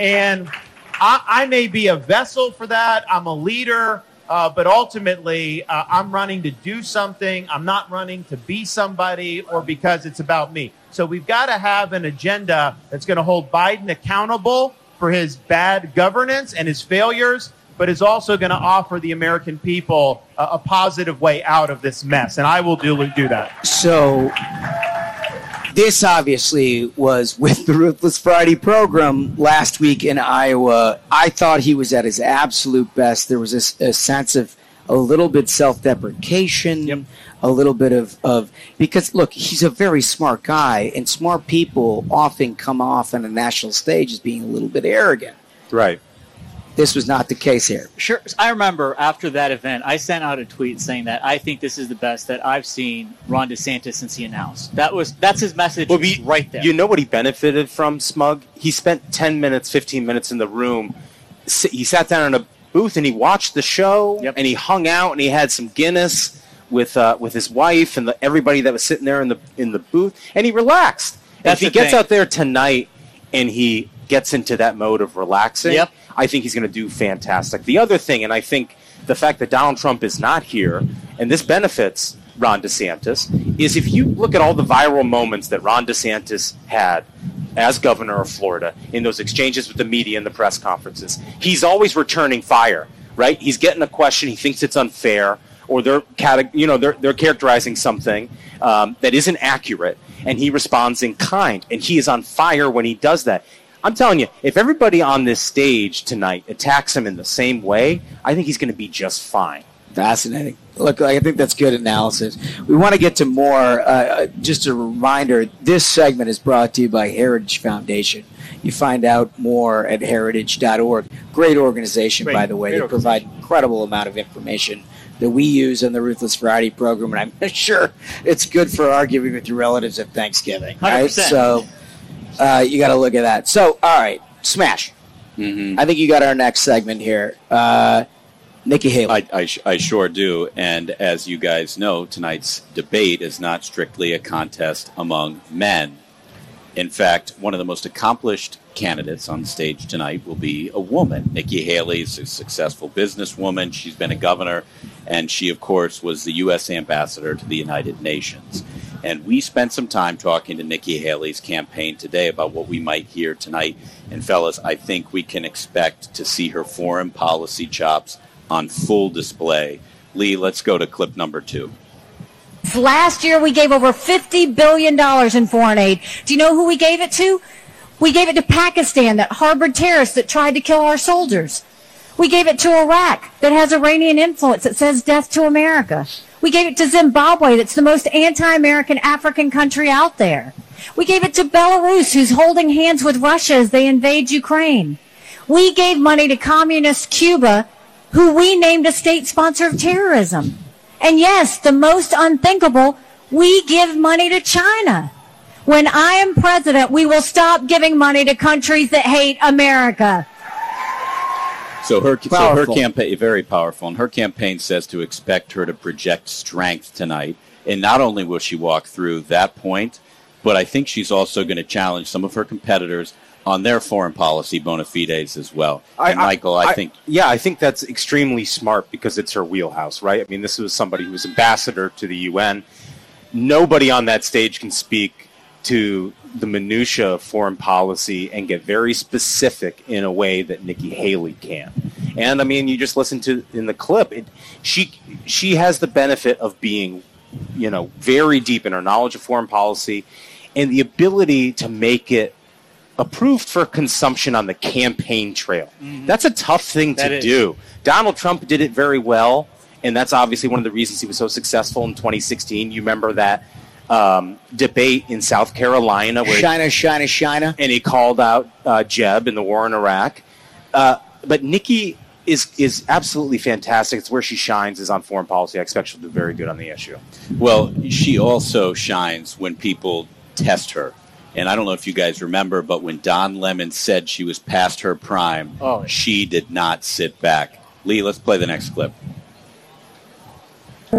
And I, I may be a vessel for that. I'm a leader. Uh, but ultimately, uh, I'm running to do something. I'm not running to be somebody or because it's about me. So we've got to have an agenda that's going to hold Biden accountable for his bad governance and his failures, but is also going to offer the American people a, a positive way out of this mess. And I will do, do that. So this obviously was with the Ruthless Variety program last week in Iowa. I thought he was at his absolute best. There was a sense of a little bit self-deprecation, a little bit of, of because look, he's a very smart guy, and smart people often come off on a national stage as being a little bit arrogant. Right. This was not the case here. Sure. I remember after that event, I sent out a tweet saying that I think this is the best that I've seen Ron DeSantis since he announced. That was that's his message Well, we- right there. You know what he benefited from, Smug? He spent 10 minutes, 15 minutes in the room. He sat down in a booth and he watched the show and he hung out and he had some Guinness with uh, with his wife and the, everybody that was sitting there in the in the booth and he relaxed. If he gets thing. out there tonight and he gets into that mode of relaxing, Yep. I think he's going to do fantastic. The other thing, and I think the fact that Donald Trump is not here, and this benefits Ron DeSantis, is if you look at all the viral moments that Ron DeSantis had as governor of Florida in those exchanges with the media and the press conferences, he's always returning fire, right? He's getting a question, he thinks it's unfair, or they're, you know, they're, they're characterizing something um, that isn't accurate, and he responds in kind, and he is on fire when he does that. I'm telling you, if everybody on this stage tonight attacks him in the same way, I think he's going to be just fine. Fascinating. Look, I think that's good analysis. We want to get to more. Uh, just a reminder this segment is brought to you by Heritage Foundation. You find out more at heritage.org. Great organization, Great- by the way. They provide incredible amount of information that we use in the Ruthless Variety program, and I'm sure it's good for arguing with your relatives at Thanksgiving. Right? 100%. So uh, you got to look at that. So, all right, Smash. I think you got our next segment here. Uh, Nikki Haley. I, I, I sure do. And as you guys know, tonight's debate is not strictly a contest among men. In fact, one of the most accomplished candidates on stage tonight will be a woman. Nikki Haley is a successful businesswoman. She's been a governor, and she, of course, was the U.S. ambassador to the United Nations. And we spent some time talking to Nikki Haley's campaign today about what we might hear tonight. And, fellas, I think we can expect to see her foreign policy chops on full display. Lee, let's go to clip number two. Last year, we gave over $50 billion in foreign aid. Do you know who we gave it to? We gave it to Pakistan that harbored terrorists that tried to kill our soldiers. We gave it to Iraq that has Iranian influence that says death to America. We gave it to Zimbabwe that's the most anti-American African country out there. We gave it to Belarus who's holding hands with Russia as they invade Ukraine. We gave money to communist Cuba who we named a state sponsor of terrorism. And yes, the most unthinkable, we give money to China. When I am president, we will stop giving money to countries that hate America. So her, so her campaign, very powerful, and her campaign says to expect her to project strength tonight. And not only will she walk through that point, but I think she's also going to challenge some of her competitors on their foreign policy bona fides as well. and Michael, I, think yeah, I think that's extremely smart because it's her wheelhouse, right? I mean, this was somebody who was ambassador to the UN. Nobody on that stage can speak to the minutia of foreign policy and get very specific in a way that Nikki Haley can. And I mean, you just listen to in the clip, it, she she has the benefit of being, you know, very deep in her knowledge of foreign policy and the ability to make it approved for consumption on the campaign trail. That's a tough thing That to is. do. Donald Trump did it very well, and that's obviously one of the reasons he was so successful in 2016. You remember that um, debate in South Carolina where China, China, China. and he called out uh, Jeb in the war in Iraq. Uh, but Nikki is is absolutely fantastic. It's where she shines is on foreign policy. I expect she'll do very good on the issue. Well, she also shines when people test her. And I don't know if you guys remember, but when Don Lemon said she was past her prime, Oh. she did not sit back. Lee, let's play the next clip.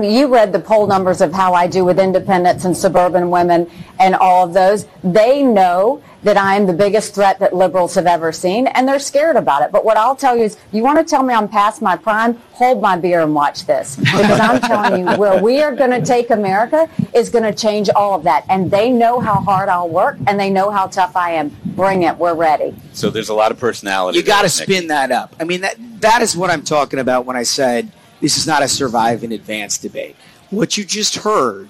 You read the poll numbers of how I do with independents and suburban women and all of those. They know that I am the biggest threat that liberals have ever seen, and they're scared about it. But what I'll tell you is, you want to tell me I'm past my prime? Hold my beer and watch this. Because I'm telling you, where we are going to take America is going to change all of that. And they know how hard I'll work, and they know how tough I am. Bring it. We're ready. So there's a lot of personality. You got to spin that up. I mean, that that is what I'm talking about when I said this is not a survive in advance debate. What you just heard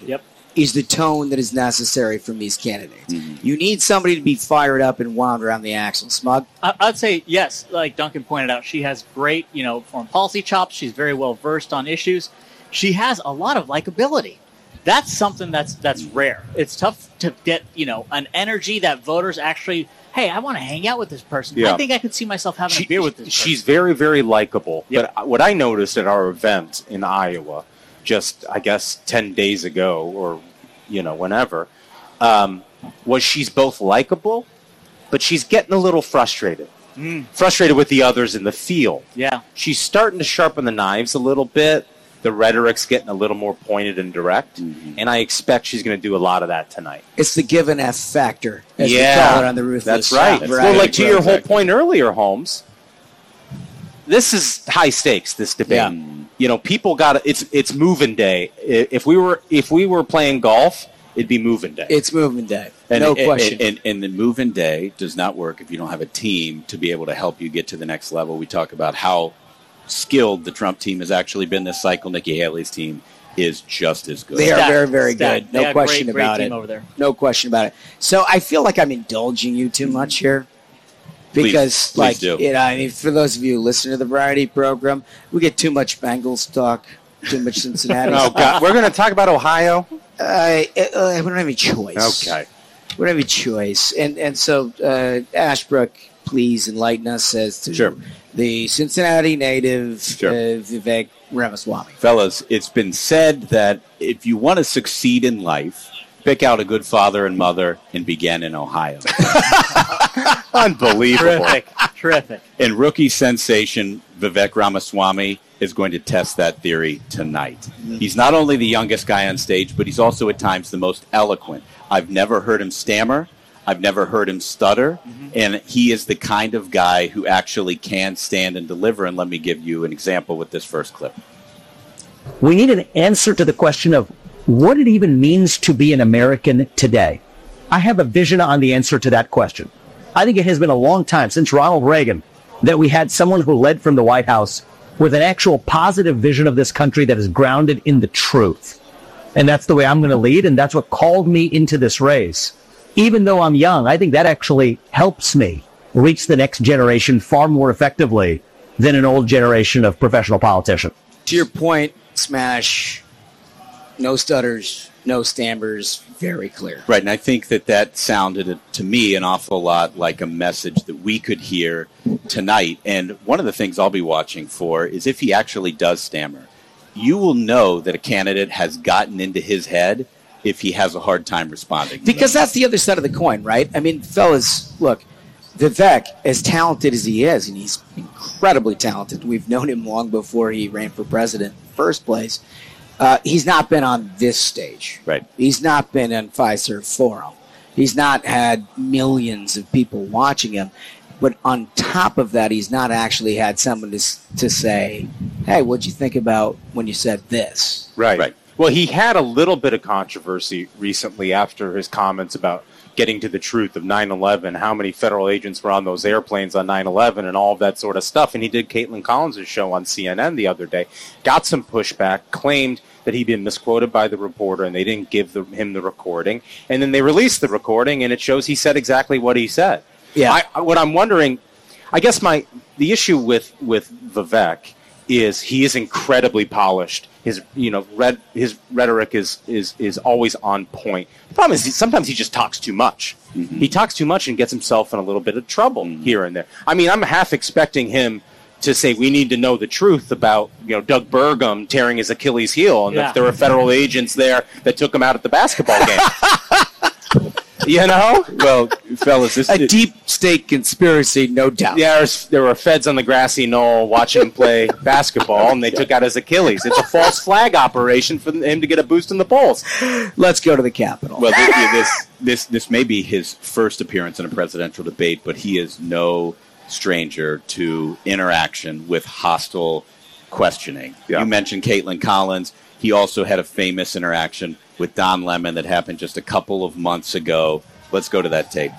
is the tone that is necessary from these candidates. Mm-hmm. You need somebody to be fired up and wound around the axle. Smug. I- I'd say yes. Like Duncan pointed out, she has great, you know, foreign policy chops. She's very well versed on issues. She has a lot of likability. That's something that's that's rare. It's tough to get, you know, an energy that voters actually. Hey, I want to hang out with this person. Yeah. I think I could see myself having a beer with this. She's very, very likable. But what I noticed at our event in Iowa, just I guess ten days ago, or you know, whenever, um, was she's both likable, but she's getting a little frustrated. Frustrated with the others in the field. Yeah. She's starting to sharpen the knives a little bit, The rhetoric's getting a little more pointed and direct, Mm-hmm. and I expect she's going to do a lot of that tonight. It's the give and F factor, as yeah, we call it on the ruthless. That's right. That's well, like to your whole point earlier, Holmes. This is high stakes. This debate. You know, people got it's it's moving day. If we were if we were playing golf, it'd be moving day. It's moving day. And, no and- question. And, and the move-in day does not work if you don't have a team to be able to help you get to the next level. We talk about how skilled the Trump team has actually been this cycle. Nikki Haley's team is just as good. They are very, very Stacked. good. No question great, great about team it. over there. No question about it. So I feel like I'm indulging you too much here. Because, please like, do. you know, I mean, for those of you who listen to the variety program, we get too much Bengals talk, too much Cincinnati. oh God, we're going to talk about Ohio. Uh, uh, we don't have any choice. Okay. We don't have any choice. And and so uh, Ashbrook, please enlighten us as to Sure. the Cincinnati native Sure. uh, Vivek Ramaswamy. Fellas, it's been said that if you want to succeed in life, pick out a good father and mother and begin in Ohio. Unbelievable. Terrific. Terrific. And rookie sensation Vivek Ramaswamy is going to test that theory tonight. He's not only the youngest guy on stage, but he's also at times the most eloquent. I've never heard him stammer. I've never heard him stutter. Mm-hmm. And he is the kind of guy who actually can stand and deliver. And let me give you an example with this first clip. We need an answer to the question of what it even means to be an American today. I have a vision on the answer to that question. I think it has been a long time since Ronald Reagan that we had someone who led from the White House with an actual positive vision of this country that is grounded in the truth. And that's the way I'm going to lead. And that's what called me into this race. Even though I'm young, I think that actually helps me reach the next generation far more effectively than an old generation of professional politicians. To your point, Smash, no stutters, no stammers, very clear. Right, and I think that that sounded to me an awful lot like a message that we could hear tonight. And one of the things I'll be watching for is if he actually does stammer, you will know that a candidate has gotten into his head if he has a hard time responding. Because that's the other side of the coin, right? I mean, fellas, look, Vivek, as talented as he is, and he's incredibly talented, we've known him long before he ran for president in the first place. Uh, he's not been on this stage. Right. He's not been in Fiserv Forum. He's not had millions of people watching him. But on top of that, he's not actually had someone to, to say, hey, what'd you think about when you said this? Right. Right. Well, he had a little bit of controversy recently after his comments about getting to the truth of 9/11, how many federal agents were on those airplanes on 9/11, and all of that sort of stuff. And he did Kaitlan Collins' show on CNN the other day, got some pushback, claimed that he'd been misquoted by the reporter, and they didn't give the, him the recording. And then they released the recording, and it shows he said exactly what he said. Yeah. I, what I'm wondering, I guess my the issue with with Vivek is he is incredibly polished. His you know red his rhetoric is is is always on point. The problem is he, sometimes he just talks too much. Mm-hmm. He talks too much and gets himself in a little bit of trouble mm-hmm. here and there. I mean, I'm half expecting him to say we need to know the truth about you know Doug Burgum tearing his Achilles heel and Yeah. if there were federal agents there that took him out at the basketball game. you know? Well, fellas, this A deep state conspiracy, no doubt. Yeah, there's, there were feds on the grassy knoll watching him play basketball, and they took out his Achilles. It's a false flag operation for him to get a boost in the polls. Let's go to the Capitol. Well, this, yeah, this this this may be his first appearance in a presidential debate, but he is no stranger to interaction with hostile questioning. You mentioned Kaitlan Collins. He also had a famous interaction with Don Lemon that happened just a couple of months ago. Let's go to that tape.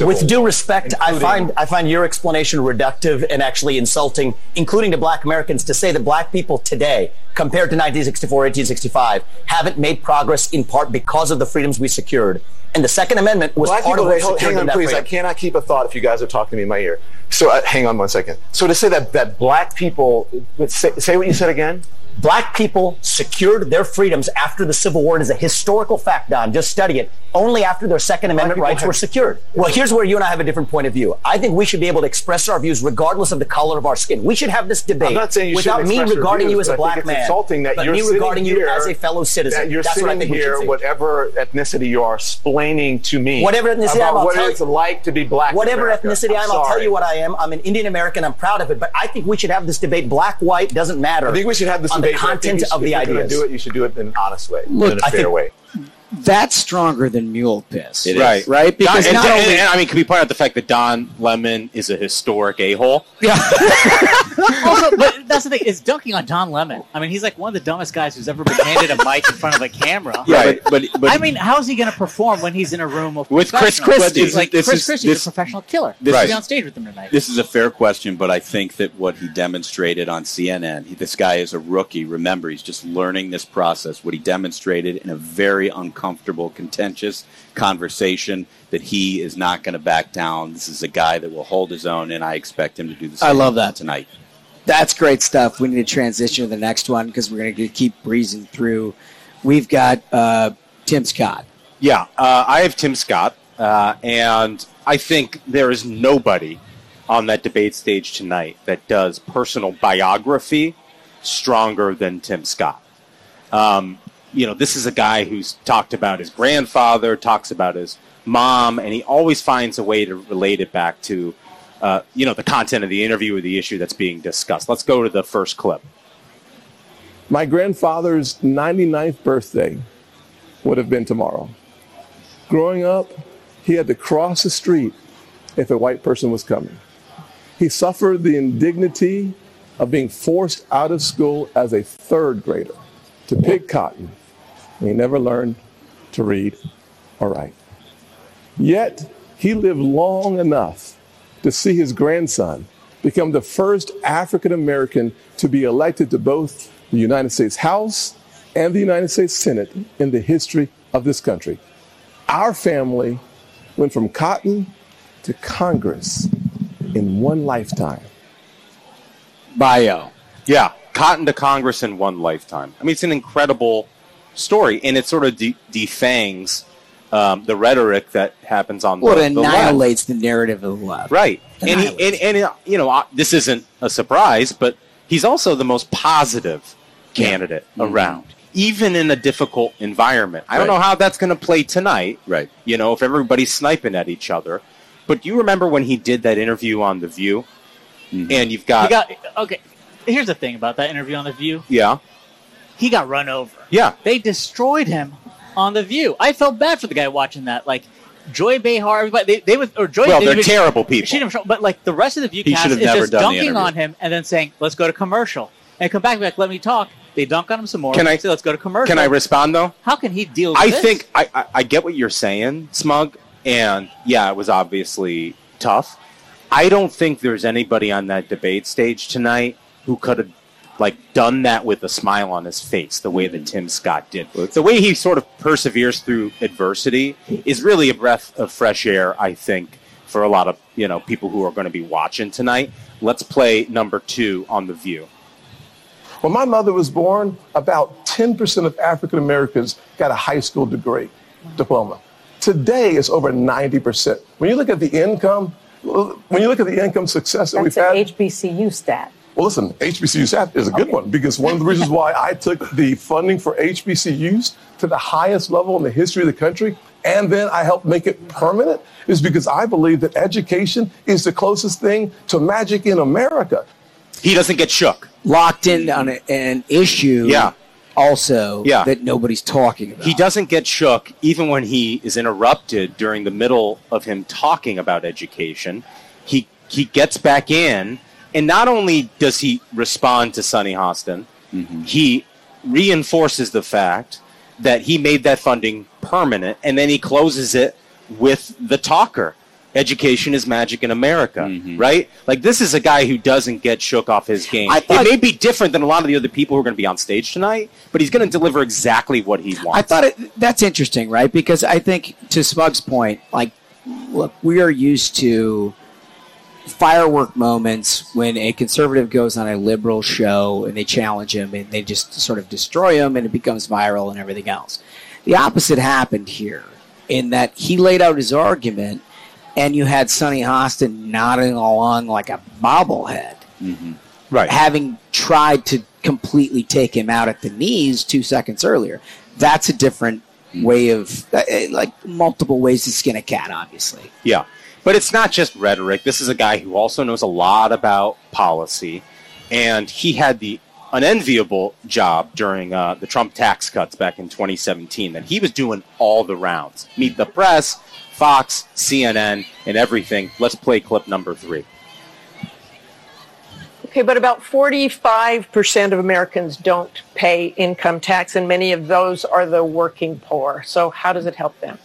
With due respect, I find I find your explanation reductive and actually insulting, including to black Americans, to say that black people today, compared to 1964, 1865, haven't made progress in part because of the freedoms we secured. And the Second Amendment was Black part people, of what wait, hold, hang on, that please. I cannot keep a thought if you guys are talking to me in my ear. So, uh, hang on one second. So, to say that that black people, say, say what you said again. Black people secured their freedoms after the Civil War. It is a historical fact, Don. Just study it. Only after their Second Amendment rights have- were secured. Well, here's where you and I have a different point of view. I think we should be able to express our views regardless of the color of our skin. We should have this debate I'm not saying you without me regarding you as a black man, insulting that but you're me sitting regarding you as a fellow citizen. That you're That's what I think we here, whatever ethnicity you are, explaining to me Whatever ethnicity I'm, I'll what tell it's you- like to be black. Whatever America. ethnicity I'm I'm, I'll tell you what I am. I'm an Indian American. I'm proud of it. But I think we should have this debate. Black, white, doesn't matter. I think we should have this on debate, but I think content of the if you're gonna do it, you should do it in an honest way, Look, in a fair think- way. That's stronger than mule piss. It is. Right. Right? Because Don- not and, only and- and, I mean, can we point out the fact that Don Lemon is a historic a-hole? Yeah. Oh, also, but that's the thing is dunking on Don Lemon. I mean, he's like one of the dumbest guys who's ever been handed a mic in front of a camera. Yeah, but- but- but- I mean, how is he going to perform when he's in a room of With Chris? Christie. He's like This Chris is- Christie's this- a professional killer. this He's is- on stage with them tonight. This is a fair question, but I think that what he demonstrated on CNN, he, this guy is a rookie. Remember, he's just learning this process. What he demonstrated in a very uncomfortable, contentious conversation that he is not going to back down. This is a guy that will hold his own, and I expect him to do the same I love that. tonight. That's great stuff. We need to transition to the next one because we're going to keep breezing through. We've got uh, Tim Scott. Yeah, uh, I have Tim Scott, uh, and I think there is nobody on that debate stage tonight that does personal biography stronger than Tim Scott. Um, you know, this is a guy who's talked about his grandfather, talks about his mom, and he always finds a way to relate it back to, uh, you know, the content of the interview or the issue that's being discussed. Let's go to the first clip. My grandfather's 99th birthday would have been tomorrow. Growing up, he had to cross the street if a white person was coming. He suffered the indignity of being forced out of school as a third grader to pick cotton. He never learned to read or write. Yet, he lived long enough to see his grandson become the first African American to be elected to both the United States House and the United States Senate in the history of this country. Our family went from cotton to Congress in one lifetime. Bio. Yeah, cotton to Congress in one lifetime. I mean, it's an incredible story, and it sort of de- defangs um, the rhetoric that happens on Well, the, it the left. annihilates the narrative of the left. Right. And, he, and, and, you know, uh, this isn't a surprise, but he's also the most positive candidate around, even in a difficult environment. I don't know how that's going to play tonight. Right. You know, if everybody's sniping at each other. But do you remember when he did that interview on The View? And you've got, he got okay. Here's the thing about that interview on the View. yeah, He got run over. Yeah. They destroyed him on the View. I felt bad for the guy watching that. Like Joy Behar, everybody they, they would or Joy. Well, they they're terrible people. she didn't but like the rest of the View He cast is just dunking on him and then saying, "Let's go to commercial," and come back and be like, "Let me talk." They dunk on him some more. Can I- say, "Let's go to commercial"? Can I respond though? How can he deal? with I this? think I, I, I get what you're saying, Smug, and yeah, it was obviously tough. I don't think there's anybody on that debate stage tonight who could have like done that with a smile on his face the way that mm. Tim Scott did. The way he sort of perseveres through adversity is really a breath of fresh air, I think, for a lot of you know people who are going to be watching tonight. Let's play number two on the View. When my mother was born, about 10% of African Americans got a high school degree, diploma. Today, it's over 90%. When you look at the income, when you look at the income success that we've That's had, an HBCU stat. Well, listen, HBCU SAP is a good one because one of the reasons why I took the funding for HBCUs to the highest level in the history of the country and then I helped make it permanent is because I believe that education is the closest thing to magic in America. He doesn't get shook. Locked in on a, an issue. Yeah. Also, Yeah. that nobody's talking about. He doesn't get shook even when he is interrupted during the middle of him talking about education. He he gets back in, and not only does he respond to Sonny Hostin, mm-hmm. he reinforces the fact that he made that funding permanent, and then he closes it with the talker. Education is magic in America, mm-hmm. right? Like this is a guy who doesn't get shook off his game. I thought- it may be different than a lot of the other people who are going to be on stage tonight, but he's going to deliver exactly what he wants. I thought it, that's interesting, right? Because I think to Smug's point, like, look, we are used to firework moments when a conservative goes on a liberal show and they challenge him and they just sort of destroy him and it becomes viral and everything else. The opposite happened here in that he laid out his argument and you had Sonny Hostin nodding along like a bobblehead right. having tried to completely take him out at the knees two seconds earlier. That's a different way of, uh, uh, like, multiple ways to skin a cat, obviously. Yeah. But it's not just rhetoric. This is a guy who also knows a lot about policy. And he had the unenviable job during uh, the Trump tax cuts back in 2017 that he was doing all the rounds. Meet the press, Fox, CNN, and everything. Let's play clip number three. Okay, but about 45% of Americans don't pay income tax, and many of those are the working poor. So, how does it help them?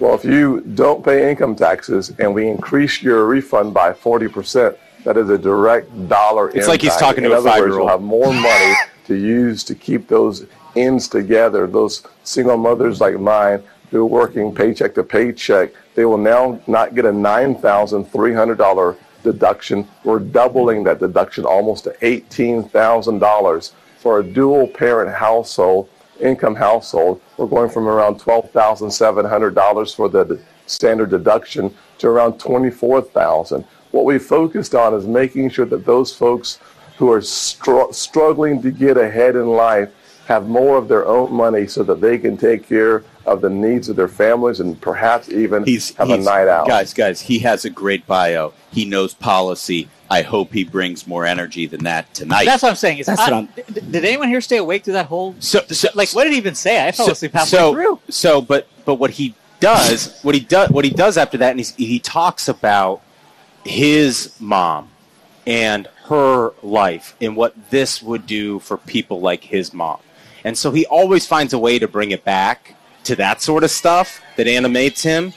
Well, if you don't pay income taxes and we increase your refund by 40%, that is a direct dollar It's like he's impact. talking to a other words, five-year-old. Have more money to use to keep those ends together. Those single mothers like mine who are working paycheck to paycheck, they will now not get a $9,300 deduction. We're doubling that deduction almost to $18,000 for a dual parent household, income household. We're going from around $12,700 for the standard deduction to around 24,000. What we focused on is making sure that those folks who are str- struggling to get ahead in life have more of their own money so that they can take care of the needs of their families and perhaps even have a night out. Guys, guys, he has a great bio. He knows policy. I hope he brings more energy than that tonight. That's what I'm saying. Is That's I- what I'm- d- Did anyone here stay awake through that whole? So, like, what did he even say? I fell so, asleep halfway so, through. So, but but what he does, what he does, what he does after that, and he's, he talks about his mom and her life and what this would do for people like his mom. And so he always finds a way to bring it back to that sort of stuff that animates him.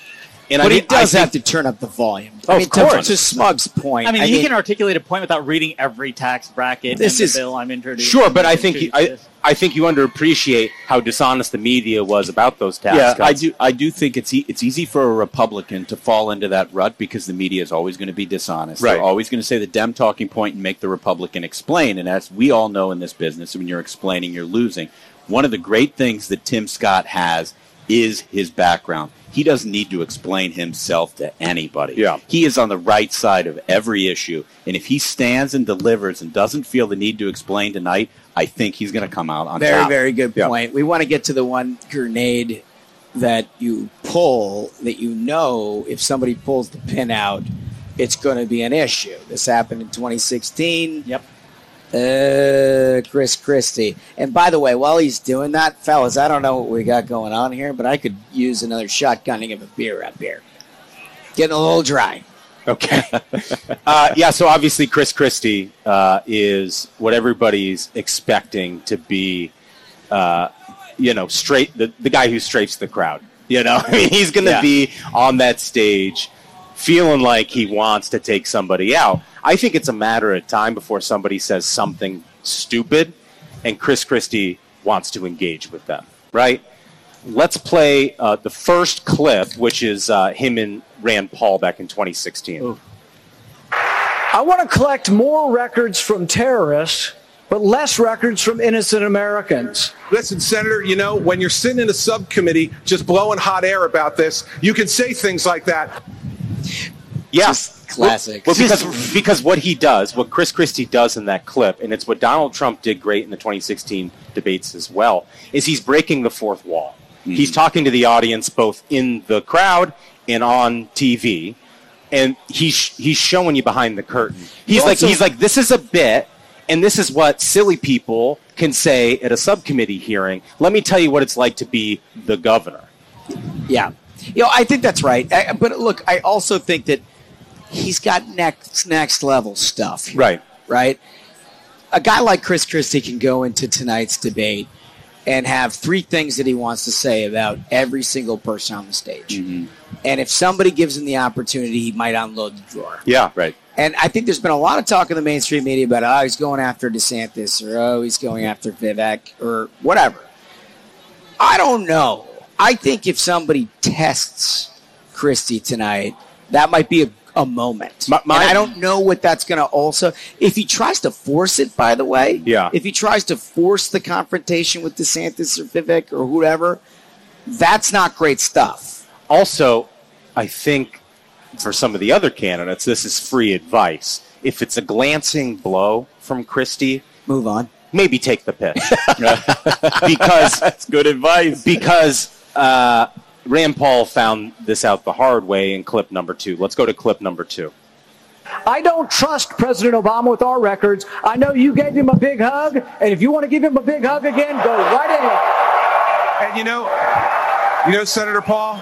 And but I he mean, I does think- have to turn up the volume. Oh, I mean, of to- course. To, Smug's point. I mean, he can articulate a point without reading every tax bracket This in the is- bill I'm introducing. Sure, but I think to you, I. I think you underappreciate how dishonest the media was about those tax yeah, cuts. I do. I do think it's e- it's easy for a Republican to fall into that rut because the media is always going to be dishonest. Right. They're always going to say the Dem talking point and make the Republican explain. And as we all know in this business, when you're explaining, you're losing. One of the great things that Tim Scott has is his background. He doesn't need to explain himself to anybody. Yeah. He is on the right side of every issue. And if he stands and delivers and doesn't feel the need to explain tonight, I think he's going to come out on Very, top. very good point. We want to get to the one grenade that you pull that you know if somebody pulls the pin out, it's going to be an issue. This happened in 2016. Yep. Uh, Chris Christie. And by the way, while he's doing that, fellas, I don't know what we got going on here, but I could use another shotgunning of a beer up here. Getting a little dry. Okay. uh, yeah, so obviously Chris Christie uh, is what everybody's expecting to be, uh, you know, straight the, the guy who straights the crowd. You know, I mean, he's going to Yeah. be on that stage feeling like he wants to take somebody out. I think it's a matter of time before somebody says something stupid, and Chris Christie wants to engage with them, right? Let's play uh, the first clip, which is uh, him and Rand Paul back in 2016. I want to collect more records from terrorists, but less records from innocent Americans. Listen, Senator, you know, when you're sitting in a subcommittee just blowing hot air about this, you can say things like that. Yeah. classic. Well, because because what he does, what Chris Christie does in that clip, and it's what Donald Trump did great in the 2016 debates as well, is he's breaking the fourth wall. Hmm. He's talking to the audience both in the crowd and on TV, and he's he's showing you behind the curtain. Hmm. He's like he's like this is a bit, and this is what silly people can say at a subcommittee hearing. Let me tell you what it's like to be the governor. Yeah. You know, I think that's right. I, but look, I also think that he's got next next level stuff. Right. Right. A guy like Chris Christie can go into tonight's debate and have three things that he wants to say about every single person on the stage. Mm-hmm. And if somebody gives him the opportunity, he might unload the drawer. Yeah, right. And I think there's been a lot of talk in the mainstream media about, oh, he's going after DeSantis or, oh, he's going after Vivek or whatever. I don't know. I think if somebody tests Christie tonight, that might be a, a moment. my- and I don't know what that's going to also. If he tries to force it, by the way, Yeah. If he tries to force the confrontation with DeSantis or Vivek or whoever, that's not great stuff. Also, I think for some of the other candidates, this is free advice. If it's a glancing blow from Christie, move on. Maybe take the pitch because that's good advice. Because uh, Rand Paul found this out the hard way in clip number two. Let's go to clip number two. I don't trust President Obama with our records. I know you gave him a big hug, and if you want to give him a big hug again, go right ahead. And you know, you know, Senator Paul,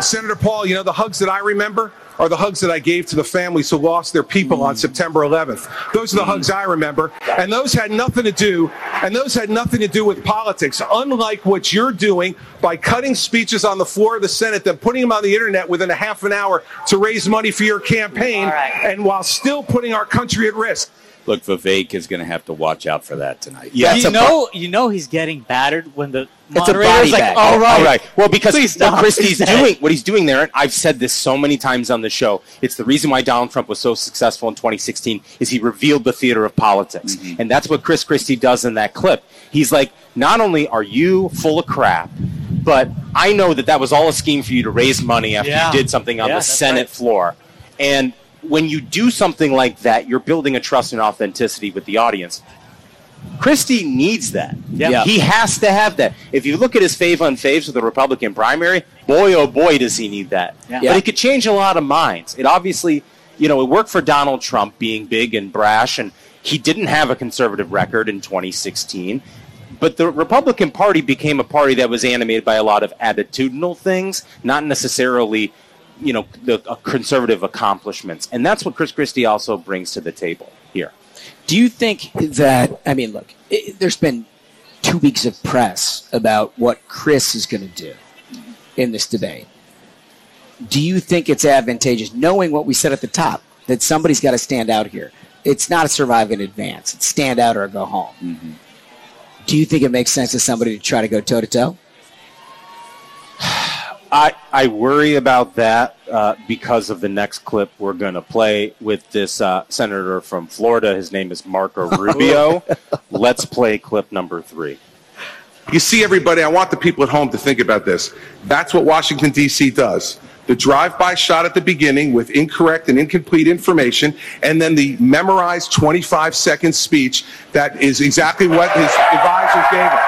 Senator Paul, you know, the hugs that I remember are the hugs that I gave to the families who lost their people on hmm. September 11th. Those are the hugs hmm. I remember. And those had nothing to do, and those had nothing to do with politics, unlike what you're doing by cutting speeches on the floor of the Senate, then putting them on the internet within a half an hour to raise money for your campaign, and while still putting our country at risk. Look, Vivek is going to have to watch out for that tonight. Yeah, you know, you know he's getting battered when the It's a moderator's body like, bag. "All right, All right. Well, because what stop." Christie's doing, what he's doing there, and I've said this so many times on the show, it's the reason why Donald Trump was so successful in 2016 is he revealed the theater of politics. Mm-hmm. And that's what Chris Christie does in that clip. He's like, not only are you full of crap, but I know that that was all a scheme for you to raise money after Yeah. you did something on Yeah, the Senate right. floor. And when you do something like that, you're building a trust and authenticity with the audience. Christie needs that. Yeah. He has to have that. If you look at his fave on faves with the Republican primary, boy, oh boy, does he need that. Yeah. But it could change a lot of minds. It obviously, you know, it worked for Donald Trump being big and brash, and he didn't have a conservative record in 2016. But the Republican Party became a party that was animated by a lot of attitudinal things, not necessarily, you know, the uh, conservative accomplishments. And that's what Chris Christie also brings to the table here. Do you think that, I mean, look, it, there's been two weeks of press about what Chris is going to do in this debate. Do you think it's advantageous, knowing what we said at the top, that somebody's got to stand out here? It's not a survive in advance, it's stand out or go home. Do you think it makes sense to somebody to try to go toe to toe? I, I worry about that uh, because of the next clip we're going to play with this uh, senator from Florida. His name is Marco Rubio. Let's play clip number three. You see, everybody, I want the people at home to think about this. That's what Washington, D.C. does. The drive by shot at the beginning with incorrect and incomplete information, and then the memorized 25 second speech that is exactly what his advisors gave him.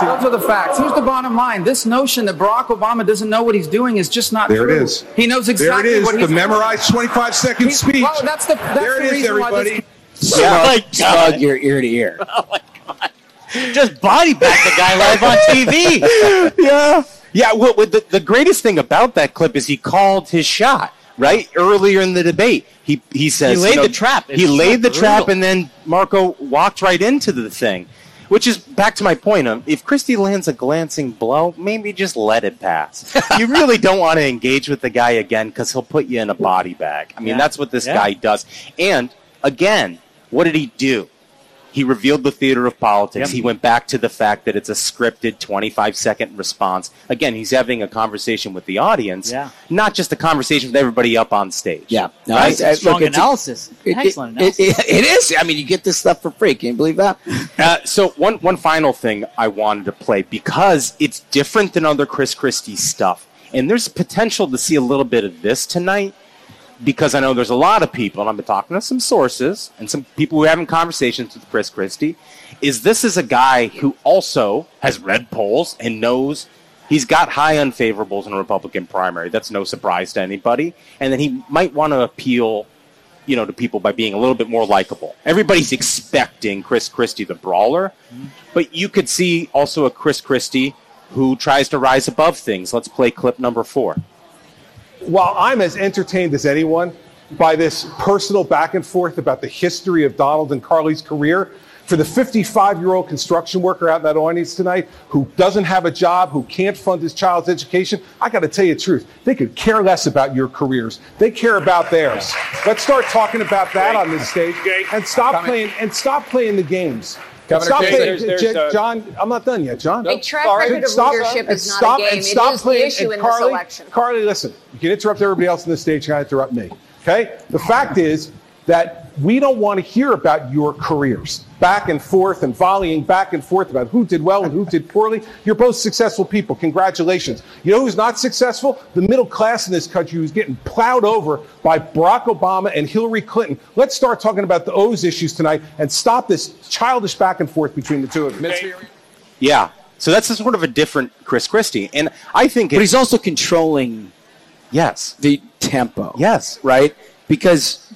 Those are the facts. Here's the bottom line. This notion that Barack Obama doesn't know what he's doing is just not There true. it is. He knows exactly There it is, what the he's memorized 25 second He's- speech. Well, that's the that's There the it is, reason why everybody. this- Slug, slug your ear to ear. Oh, my God. Just body bag the guy live on TV. yeah. Yeah, well, well, the, the greatest thing about that clip is he called his shot, right? Earlier in the debate. He, he says. He laid you know, the trap. It's He laid the brutal. trap, and then Marco walked right into the thing. Which is back to my point. Um, if Christie lands a glancing blow, maybe just let it pass. you really don't want to engage with the guy again because he'll put you in a body bag. I mean, Yeah. that's what this Yeah. guy does. And again, what did he do? He revealed the theater of politics. Yep. He went back to the fact that it's a scripted 25 second response. Again, he's having a conversation with the audience, Yeah. not just a conversation with everybody up on stage. Yeah. No, Right? I- I- Strong look, it's a- analysis. It- it- Excellent it- it- it is. I mean, you get this stuff for free. Can you believe that? Uh, so one one final thing I wanted to play because it's different than other Chris Christie stuff, and there's potential to see a little bit of this tonight. Because I know there's a lot of people, and I've been talking to some sources and some people who are having conversations with Chris Christie. Is this is a guy who also has read polls and knows he's got high unfavorables in a Republican primary. That's no surprise to anybody, and then he might want to appeal you know, to people by being a little bit more likable. Everybody's expecting Chris Christie, the brawler, but you could see also a Chris Christie who tries to rise above things. Let's play clip number four. While I'm as entertained as anyone by this personal back and forth about the history of Donald and Carly's career, for the 55 year old construction worker out in that audience tonight who doesn't have a job, who can't fund his child's education, I got to tell you the truth. They could care less about your careers. They care about theirs. Let's start talking about that on this stage and stop playing and stop playing the games. Governor, stop there's- playing, there's- there's, uh, John. I'm not done yet, John. A track record of leadership is not a game. It is the issue in this Carly, election. Carly, listen. You can interrupt everybody else in the stage. You got to interrupt me. Okay. The fact is that we don't want to hear about your careers back and forth and volleying back and forth about who did well and who did poorly. You're both successful people. Congratulations. You know who's not successful? The middle class in this country who's getting plowed over by Barack Obama and Hillary Clinton. Let's start talking about the O's issues tonight and stop this childish back and forth between the two of you. Yeah. So that's a sort of a different Chris Christie. And I think But he's also controlling yes the tempo. Yes. Right? because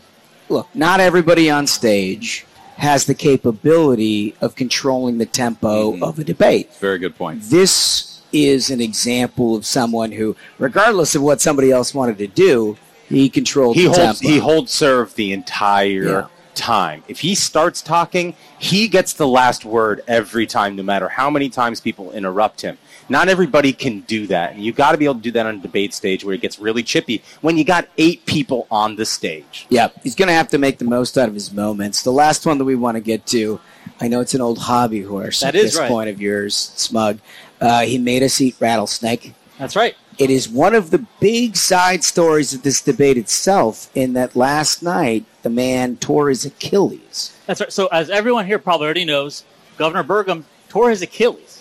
look, not everybody on stage has the capability of controlling the tempo mm-hmm. of a debate. Very good point. This is an example of someone who, regardless of what somebody else wanted to do, he controlled he the holds tempo. he holds serve the entire Yeah. time. If he starts talking, he gets the last word every time, no matter how many times people interrupt him. Not everybody can do that, and you got to be able to do that on a debate stage where it gets really chippy when you got eight people on the stage. Yeah, he's going to have to make the most out of his moments. The last one that we want to get to, I know it's an old hobby horse That at is this right. point of yours, Smug. Uh, he made us eat rattlesnake. That's right. It is one of the big side stories of this debate itself, in that last night the man tore his Achilles. That's right. So, as everyone here probably already knows, Governor Burgum tore his Achilles.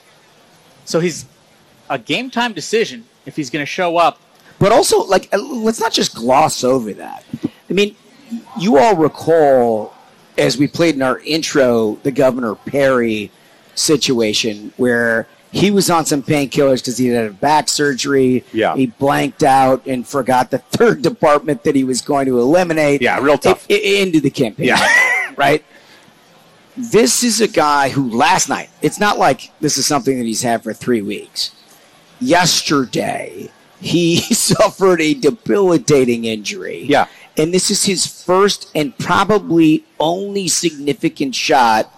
So he's a game time decision if he's going to show up. But also, like, uh, let's not just gloss over that. I mean, you all recall, as we played in our intro, the Governor Perry situation where he was on some painkillers because he had a back surgery. Yeah. He blanked out and forgot the third department that he was going to eliminate. Yeah, real tough. i- i- into the campaign. Yeah. right? This is a guy who last night, it's not like this is something that he's had for three weeks. Yesterday, he suffered a debilitating injury. Yeah. And this is his first and probably only significant shot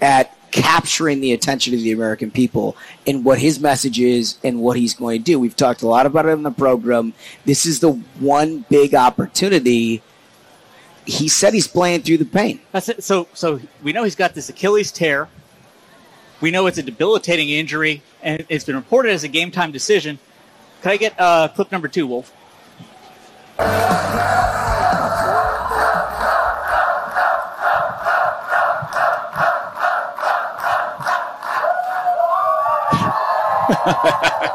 at capturing the attention of the American people and what his message is and what he's going to do. We've talked a lot about it on the program. This is the one big opportunity. He said he's playing through the pain. That's it. So, so we know he's got this Achilles tear. We know it's a debilitating injury, and it's been reported as a game time decision. Can I get uh, clip number two, Wolf?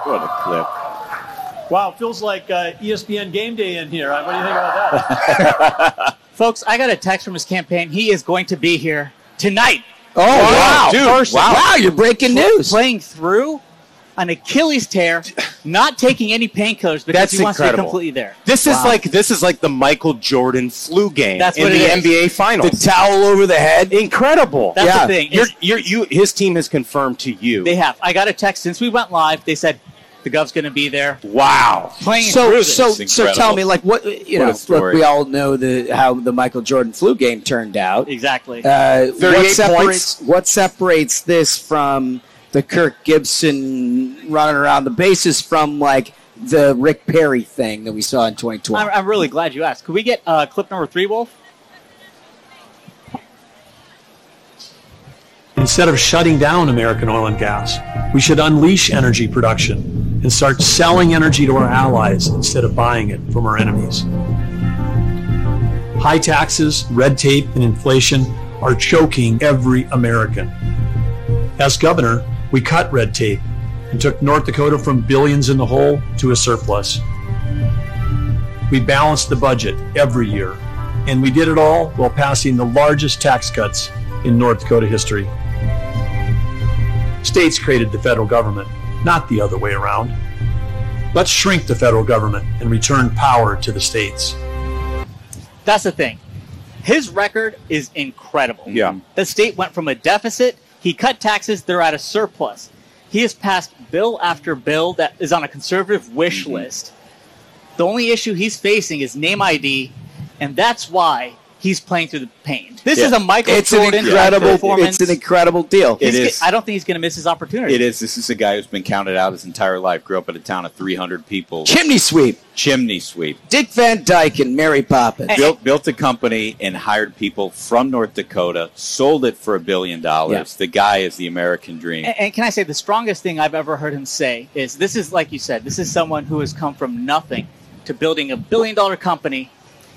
what a clip. Wow, feels like uh, ESPN game day in here. What do you think about that? Folks, I got a text from his campaign. He is going to be here tonight. Oh, wow. Dude, Person. Wow, you're breaking news. Playing through an Achilles tear, not taking any painkillers because That's he wants to be completely there. This is like this is like the Michael Jordan flu game That's in the is. NBA Finals. The towel over the head. Incredible. That's yeah. the thing. You're, you're, you, his team has confirmed to you. They have. I got a text since we went live. They said the Gov's going to be there. Wow. Playing so through this. so It's so tell me like what you What know look we all know the how the Michael Jordan flu game turned out Exactly. uh, what 38 separates what separates this from the Kirk Gibson running around the bases from like the Rick Perry thing that we saw in 2012 I'm, I'm really glad you asked. Could we get uh, clip number three, Wolf? Instead of shutting down American oil and gas, we should unleash energy production and start selling energy to our allies instead of buying it from our enemies. High taxes, red tape, and inflation are choking every American. As governor, we cut red tape and took North Dakota from billions in the hole to a surplus. We balanced the budget every year, and we did it all while passing the largest tax cuts in North Dakota history. States created the federal government, not the other way around. Let's shrink the federal government and return power to the states. That's the thing. His record is incredible. Yeah. The state went from a deficit. He cut taxes. They're at a surplus. He has passed bill after bill that is on a conservative wish Mm-hmm. list. The only issue he's facing is name ID, and that's why he's playing through the pain. This is a Michael it's an incredible performance. it's an incredible deal It He's is. ge- I don't think he's going to miss his opportunity. It is. This is a guy who's been counted out his entire life. Grew up in a town of 300 people. chimney sweep Chimney sweep. Dick Van Dyke and Mary Poppins Built built a company and hired people from North Dakota. Sold it for a billion dollars. The guy is the American dream. And, and can I say the strongest thing I've ever heard him say is this is like you said, this is someone who has come from nothing to building a billion dollar company.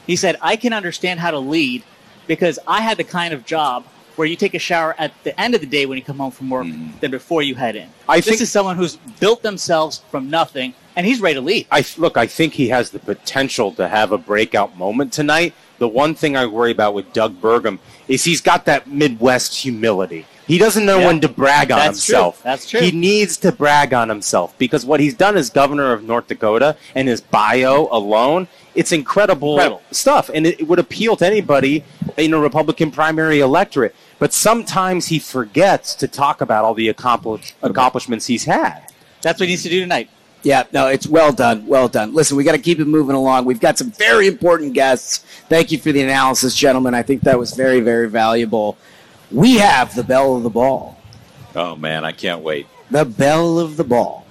He said, I can understand how to lead because I had the kind of job where you take a shower at the end of the day when you come home from work mm-hmm. than before you head in. I this think- is someone who's built themselves from nothing and he's ready to lead. I look. I think he has the potential to have a breakout moment tonight. The one thing I worry about with Doug Burgum is he's got that Midwest humility. He doesn't know Yeah. when to brag on That's true. himself. That's true. He needs to brag on himself because what he's done as governor of North Dakota and his bio alone It's incredible, Incredible. stuff, and it, it would appeal to anybody in a Republican primary electorate. But sometimes he forgets to talk about all the accompli- accomplishments he's had. That's what he needs to do tonight. Yeah, no, it's well done. Well done. Listen, we got to keep it moving along. We've got some very important guests. Thank you for the analysis, gentlemen. I think that was very, very valuable. We have the bell of the ball. Oh man, I can't wait. The bell of the ball.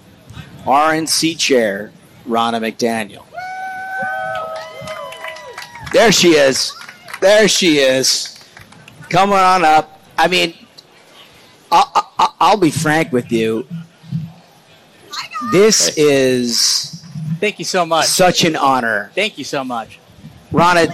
RNC chair, Ronna McDaniel. There she is. There she is. Come on up. I mean, I'll, I'll, I'll be frank with you. This is Thank you so much. such an honor. Thank you so much. Ronna,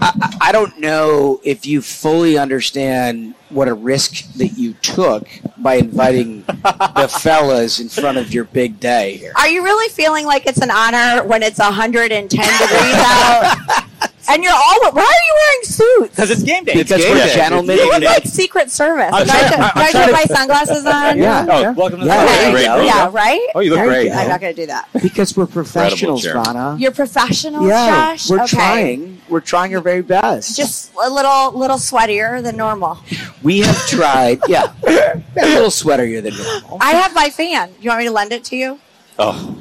I, I- I don't know if you fully understand what a risk that you took by inviting the fellas in front of your big day here. Are you really feeling like it's an honor when it's 110 degrees out? And you're all. Why are you wearing suits? Because it's game day. Because game we're day. gentlemen. You look and- like Secret Service. I'm Do I trying- do- I'm do I trying put to- my sunglasses on? Yeah. Oh, welcome to the Yeah. There Great you Yeah, right? Oh, you look There you great. go. I'm not going to do that. Because we're professionals, chair. Ronna. You're professionals, yeah, Josh? we're okay. trying. We're trying our very best. Just a little little sweatier than normal. we have tried. Yeah, a little sweaterier than normal. I have my fan. Do You want me to lend it to you? Oh,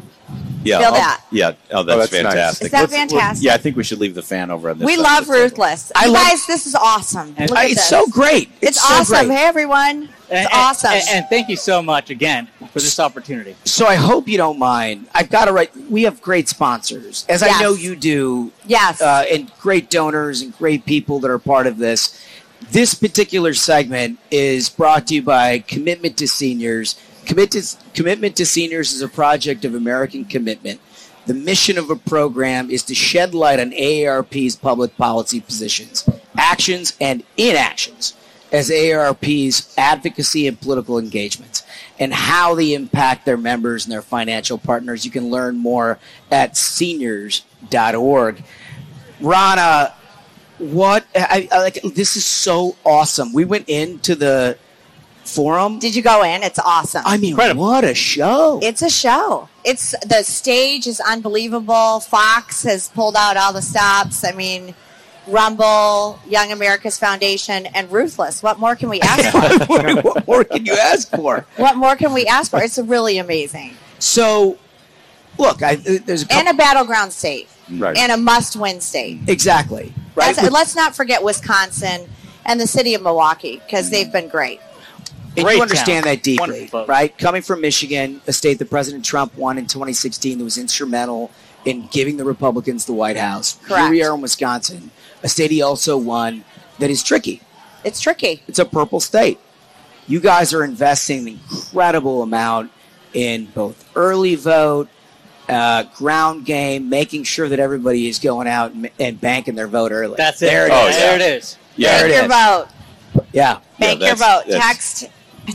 yeah. Feel I'll- that. Yeah. Oh, that's, that's nice. fantastic. Is that Let's- we'll- fantastic? yeah, I think we should leave the fan over on this. we side of love the table. Ruthless. I you love- guys, this is awesome. And- Look at it's this. so great. It's, so awesome. great. Hey, everyone. It's And- and- awesome. And, and thank you so much again for this opportunity. So I hope you don't mind. I've got to write. We have great sponsors, as I know you do, yes. uh, and great donors and great people that are part of this. This particular segment is brought to you by Commitment to Seniors. Commit to, Commitment to Seniors is a project of American Commitment. The mission of a program is to shed light on AARP's public policy positions, actions, and inactions as AARP's advocacy and political engagements and how they impact their members and their financial partners. You can learn more at seniors.org. Ronna, what I, I like this is so awesome. We went into the forum. Did you go in? It's awesome. I mean, what a show. It's a show. It's the stage is unbelievable. Fox has pulled out all the stops. I mean, Rumble, Young America's Foundation, and Ruthless. What more can we ask for? what more can you ask for? what more can we ask for? It's really amazing. So, look, I, uh, there's a couple, And a battleground state. Right. And a must-win state. exactly right. That's- let's not forget Wisconsin and the city of Milwaukee because mm-hmm. they've been great. And Great you understand town. that deeply, Wonderful right? Coming from Michigan, a state that President Trump won in 2016 that was instrumental in giving the Republicans the White House. Here we are in Wisconsin, a state he also won that is tricky. It's tricky. It's a purple state. You guys are investing an incredible amount in both early vote, uh, ground game, making sure that everybody is going out and, and banking their vote early. That's it. There it Oh, is. yeah. There it is. Yeah. There it Your vote. Yeah. Bank Yeah, your vote. Text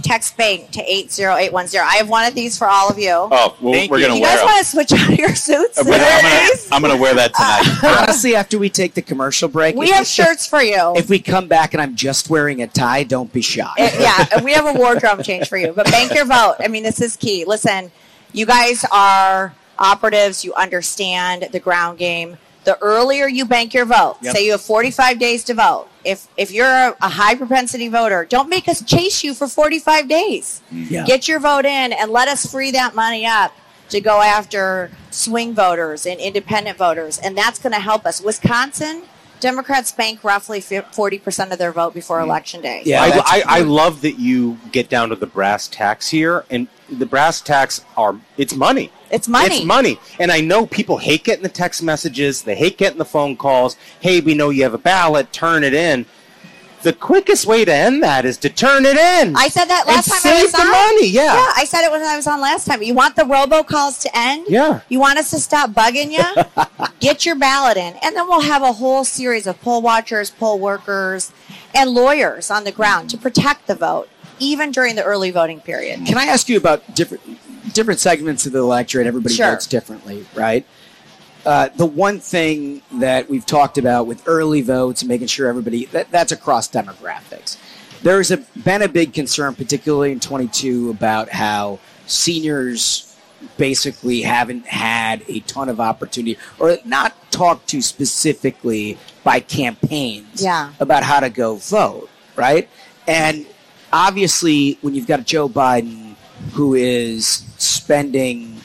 text bank to 80810. I have one of these for all of you. Oh, well, Thank we're gonna wear you guys them. want to switch out your suits? I'm gonna, wear gonna- these? I'm gonna wear that tonight. Honestly, after we take the commercial break, We have shirts for you. If we come back and I'm just wearing a tie, don't be shocked. Uh, yeah, we have a wardrobe change for you. But bank your vote. I mean, this is key. Listen, you guys are operatives. You understand the ground game. The earlier you bank your vote, Yep. say you have 45 days to vote. If if you're a, a high propensity voter, don't make us chase you for 45 days. Mm-hmm. Yeah. Get your vote in and let us free that money up to go after swing voters and independent voters, and that's going to help us. Wisconsin Democrats bank roughly 40% of their vote before mm-hmm. election day. Yeah, I, I, I love that you get down to the brass tacks here, and the brass tacks are it's money. It's money. It's money, and I know people hate getting the text messages. They hate getting the phone calls. Hey, we know you have a ballot. Turn it in. The quickest way to end that is to turn it in. I said that And last time I save was the on. money, yeah. Yeah, I said it when I was on last time. You want the robocalls to end? Yeah. You want us to stop bugging you? Get your ballot in, and then we'll have a whole series of poll watchers, poll workers, and lawyers on the ground to protect the vote, even during the early voting period. Can I ask you about different different segments of the electorate? Everybody Sure. votes differently, right? Uh, the one thing that we've talked about with early votes and making sure everybody that, that's across demographics. There's a, been a big concern, particularly in 22, about how seniors basically haven't had a ton of opportunity or not talked to specifically by campaigns Yeah. about how to go vote, right? And obviously, when you've got a Joe Biden who is spending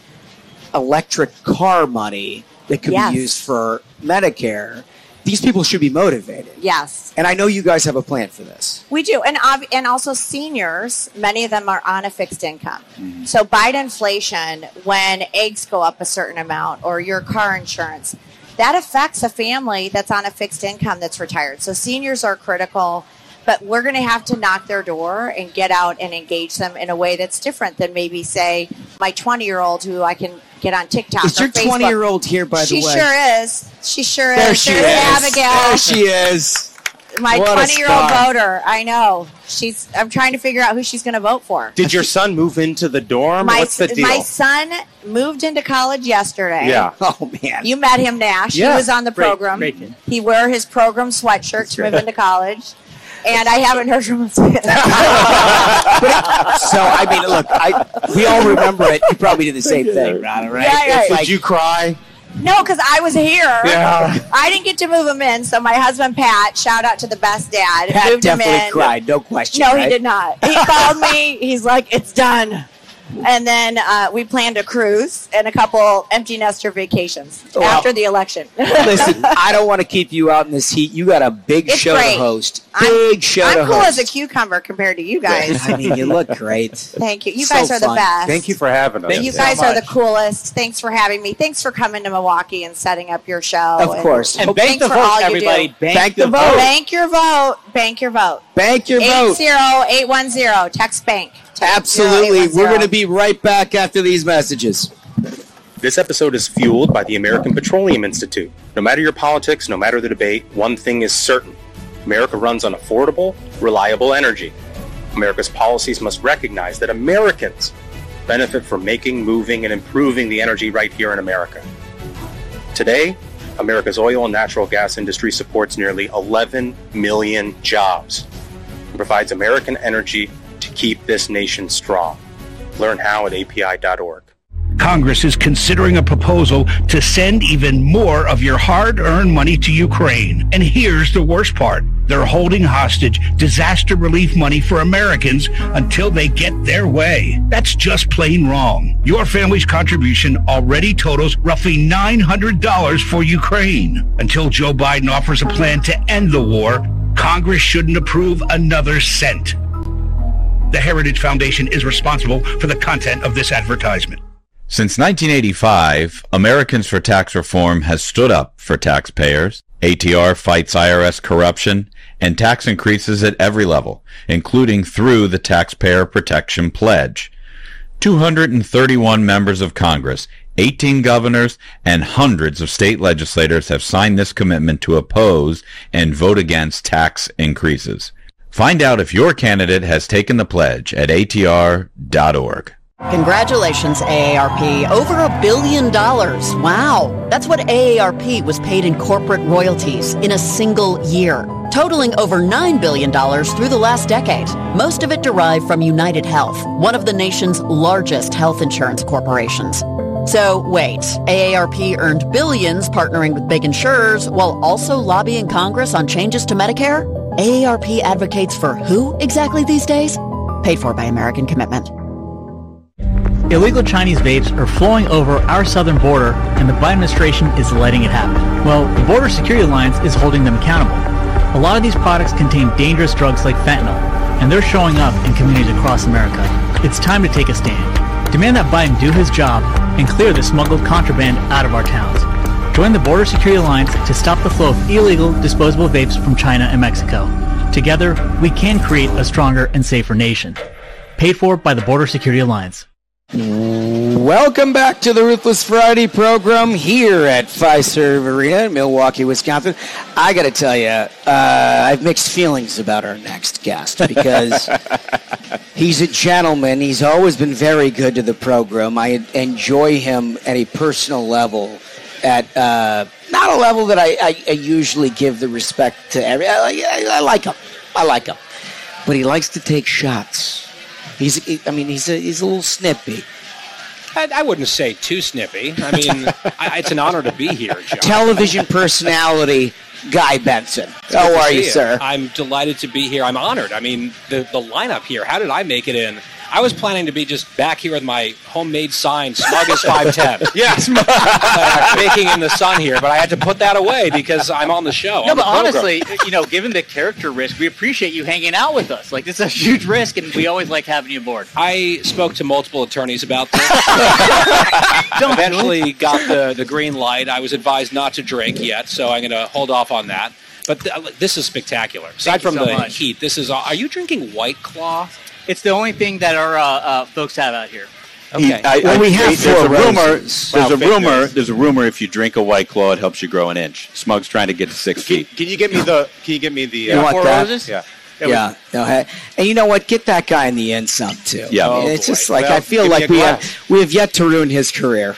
electric car money that could Yes. be used for Medicare, these people should be motivated. Yes. And I know you guys have a plan for this. We do, and and also seniors. Many of them are on a fixed income. Mm-hmm. So by inflation, when eggs go up a certain amount, or your car insurance, that affects a family that's on a fixed income that's retired. So seniors are critical, but we're going to have to knock their door and get out and engage them in a way that's different than maybe say my 20 year old who I can get on TikTok. Is or your 20 year old here, by the She way? She sure is. She sure There is. she There's is. Abigail There she is. my 20 year old voter. I know. She's. I'm trying to figure out who she's going to vote for. Did your son move into the dorm? My, What's the deal? my son moved into college yesterday. Yeah. Oh man. You met him, Nash. Yeah. He was on the program. great kid. He wore his program sweatshirt to move into college. And I haven't heard from him since. so I mean, look, I we all remember it. You probably did the same thing, Ronna, right? Yeah, yeah. It's Did like- you cry? No, because I was here. Yeah. I didn't get to move him in. So my husband Pat, shout out to the best dad, Pat moved him definitely in. cried, no question. No, right? he did not. He called me. He's like, "It's done." And then uh, we planned a cruise and a couple empty nester vacations Well- after the election. Listen, I don't want to keep you out in this heat. You got a big It's show great. to host. Big show to host. I'm cool host. as a cucumber compared to you guys. I mean, you look great. Thank you. You So guys are the best. Thank you for having us. you guys are the coolest. Thanks for having me. Thanks for coming to Milwaukee and setting up your show. Of course. And thanks bank the for vote, all you everybody. do. Bank the vote. Bank your vote. Bank your vote. Bank your vote. 80810. Text bank. Text Absolutely. 0810. We're going to be right back after these messages. This episode is fueled by the American Petroleum Institute. No matter your politics, no matter the debate, one thing is certain America runs on affordable, reliable energy. America's policies must recognize that Americans benefit from making, moving, and improving the energy right here in America. Today, America's oil and natural gas industry supports nearly 11 million jobs and provides American energy to keep this nation strong. Learn how at api.org. Congress is considering a proposal to send even more of your hard-earned money to Ukraine. And here's the worst part. They're holding hostage disaster relief money for Americans until they get their way. That's just plain wrong. Your family's contribution already totals roughly $900 for Ukraine. Until Joe Biden offers a plan to end the war, Congress shouldn't approve another cent. The Heritage Foundation is responsible for the content of this advertisement. Since 1985, Americans for Tax Reform has stood up for taxpayers. ATR fights IRS corruption and tax increases at every level, including through the Taxpayer Protection Pledge. 231 members of Congress, 18 governors, and hundreds of state legislators have signed this commitment to oppose and vote against tax increases. Find out if your candidate has taken the pledge at atr.org. Congratulations, AARP. Over a billion dollars. Wow. That's what AARP was paid in corporate royalties in a single year, totaling over $9 billion through the last decade. Most of it derived from United Health, one of the nation's largest health insurance corporations. So, wait, AARP earned billions partnering with big insurers while also lobbying Congress on changes to Medicare? AARP advocates for who exactly these days? Paid for by American Commitment. Illegal Chinese vapes are flowing over our southern border, and the Biden administration is letting it happen. Well, the Border Security Alliance is holding them accountable. A lot of these products contain dangerous drugs like fentanyl, and they're showing up in communities across America. It's time to take a stand. Demand that Biden do his job and clear the smuggled contraband out of our towns. Join the Border Security Alliance to stop the flow of illegal disposable vapes from China and Mexico. Together, we can create a stronger and safer nation. Paid for by the Border Security Alliance. Welcome back to the Ruthless Variety program here at Fiserv Arena in Milwaukee, Wisconsin. I got to tell you, uh, I have mixed feelings about our next guest because he's a gentleman. He's always been very good to the program. I enjoy him at a personal level, at uh, not a level that I, I, I usually give the respect to every. I, I, I like him. I like him, but he likes to take shots. He's, I mean, he's a, he's a little snippy. I, I wouldn't say too snippy. I mean, I, it's an honor to be here, John. Television personality Guy Benson. How are you, sir? I'm delighted to be here. I'm honored. I mean, the the lineup here. How did I make it in? I was planning to be just back here with my homemade sign, "Smug as 5'10". Yes, Uh, baking in the sun here, but I had to put that away because I'm on the show. No, the but honestly, you know, given the character risk, we appreciate you hanging out with us. Like, this is a huge risk, and we always like having you aboard. I spoke to multiple attorneys about this. Eventually got the, the green light. I was advised not to drink yet, so I'm going to hold off on that. But th- this is spectacular. Aside Thank from so the much. heat, this is. Are you drinking White Claw? It's the only thing that our uh, uh, folks have out here. Okay. I, Well, I- we have there's a rumor. roses. There's Wow, a fake rumor. news. There's a rumor. If you drink a white claw, it helps you grow an inch. Smug's trying to get to six feet. Can you get me the? Can you get me the? You want that? Yeah. Yeah. No, hey, and you know what? Get that guy in the end some too. Yeah. I mean, Oh, it's boy. just like Well, I feel like we have we have yet to ruin his career.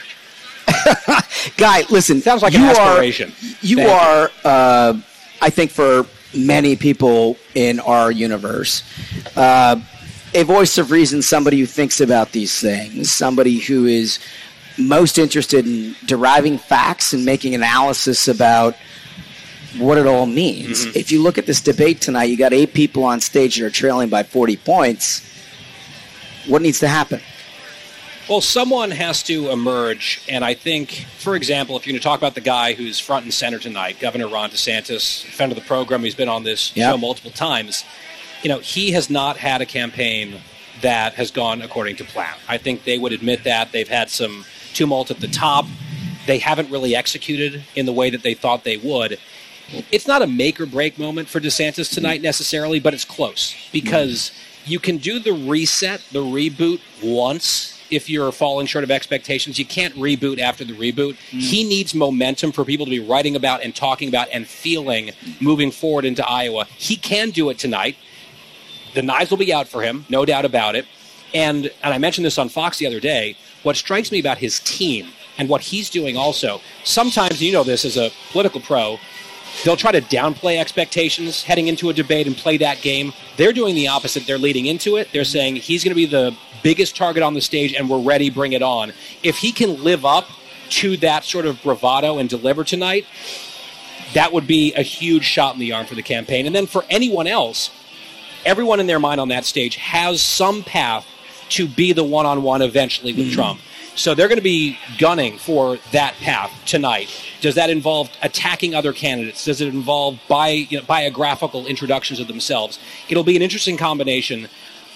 Guy, listen. Sounds like you an aspiration. Are, you Thank you. are, uh, I think, for many people in our universe, uh, a voice of reason. Somebody who thinks about these things. Somebody who is most interested in deriving facts and making analysis about what it all means. Mm-hmm. If you look at this debate tonight, you got eight people on stage that are trailing by 40 points. What needs to happen? Well, someone has to emerge, and I think, for example, if you're going to talk about the guy who's front and center tonight, Governor Ron DeSantis, friend of the program, he's been on this Yeah. show multiple times. You know, he has not had a campaign that has gone according to plan. I think they would admit that they've had some tumult at the top. They haven't really executed in the way that they thought they would. It's not a make or break moment for DeSantis tonight necessarily, but it's close because you can do the reset, the reboot once if you're falling short of expectations. You can't reboot after the reboot. Mm. He needs momentum for people to be writing about and talking about and feeling moving forward into Iowa. He can do it tonight. The knives will be out for him, no doubt about it. And and I mentioned this on Fox the other day. What strikes me about his team and what he's doing also, sometimes you know this as a political pro, they'll try to downplay expectations heading into a debate and play that game. They're doing the opposite. They're leading into it. They're saying he's going to be the biggest target on the stage and we're ready, bring it on. If he can live up to that sort of bravado and deliver tonight, that would be a huge shot in the arm for the campaign. And then for anyone else, everyone in their mind on that stage has some path to be the one on one eventually with mm. Trump. So they're going to be gunning for that path tonight. Does that involve attacking other candidates? Does it involve bi- you know, biographical introductions of themselves? It'll be an interesting combination.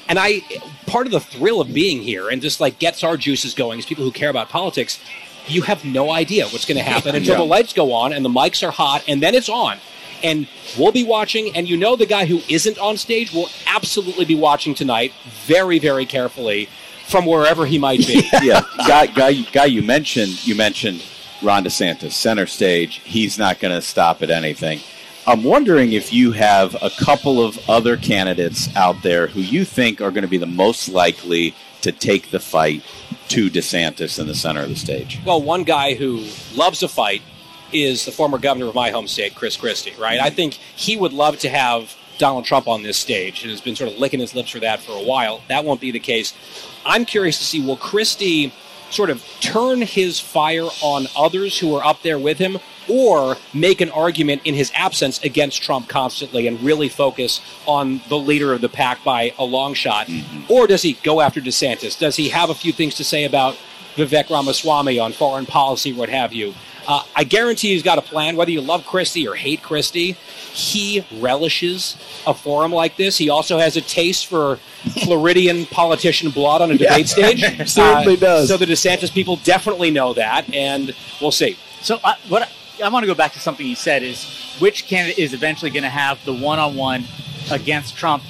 And I, part of the thrill of being here and just like gets our juices going as people who care about politics, you have no idea what's going to happen until Yeah. the lights go on and the mics are hot and then it's on. And we'll be watching, and you know the guy who isn't on stage will absolutely be watching tonight very, very carefully from wherever he might be. yeah, guy, guy, guy. You mentioned you mentioned Ron DeSantis, center stage. He's not going to stop at anything. I'm wondering if you have a couple of other candidates out there who you think are going to be the most likely to take the fight to DeSantis in the center of the stage. Well, one guy who loves a fight is the former governor of my home state, Chris Christie, right? I think he would love to have Donald Trump on this stage and has been sort of licking his lips for that for a while. That won't be the case. I'm curious to see will Christie sort of turn his fire on others who are up there with him or make an argument in his absence against Trump constantly and really focus on the leader of the pack by a long shot? Mm-hmm. Or does he go after DeSantis? Does he have a few things to say about Vivek Ramaswamy on foreign policy, what have you? Uh, I guarantee he's got a plan. Whether you love Christie or hate Christie, he relishes a forum like this. He also has a taste for Floridian politician blood on a Yeah, debate stage. certainly does. So the DeSantis people definitely know that, and we'll see. So I, what I, I want to go back to something you said is which candidate is eventually going to have the one-on-one against Trump?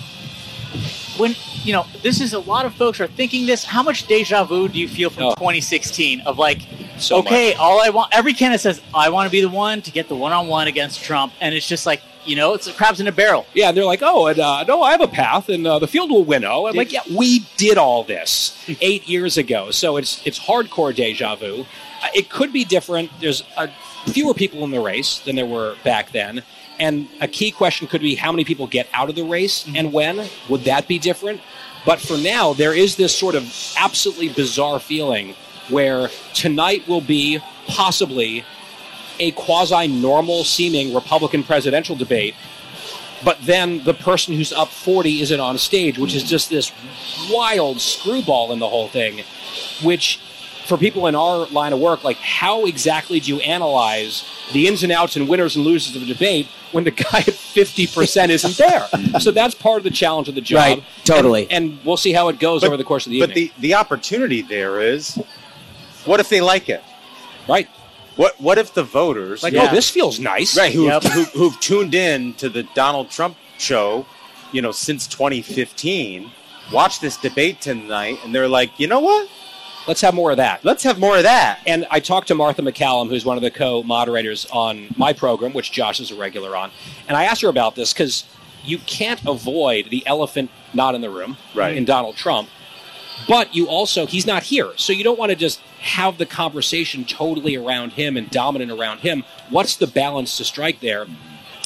When you know this is a lot of folks are thinking this. How much deja vu do you feel from 2016 of like, So okay, much. all I want, every candidate says I want to be the one to get the one-on-one against Trump, and it's just like you know, it's crabs in a barrel. Yeah, and they're like, oh, and, uh, no, I have a path, and uh, the field will winnow. I'm like, yeah, we did all this eight years ago, so it's it's hardcore deja vu. Uh, it could be different. There's fewer people in the race than there were back then, and a key question could be how many people get out of the race and when. Would that be different? But for now, there is this sort of absolutely bizarre feeling where tonight will be possibly a quasi normal seeming Republican presidential debate, but then the person who's up 40 isn't on stage, which is just this wild screwball in the whole thing, which for people in our line of work, like how exactly do you analyze the ins and outs and winners and losers of a debate when the guy at 50% isn't there? So that's part of the challenge of the job. Right, totally. And, and we'll see how it goes But- over the course of the But evening. But the, the opportunity there is, what if they like it? Right. What What if the voters Like, oh, this feels nice. right? Who, Yep. who who've tuned in to the Donald Trump show, you know, since 2015, watch this debate tonight, and they're like, you know what? Let's have more of that. Let's have more of that. And I talked to Martha MacCallum, who's one of the co-moderators on my program, which Josh is a regular on, and I asked her about this because you can't avoid the elephant not in the room Right. in Donald Trump, but you also he's not here, so you don't want to just have the conversation totally around him and dominant around him. What's the balance to strike there?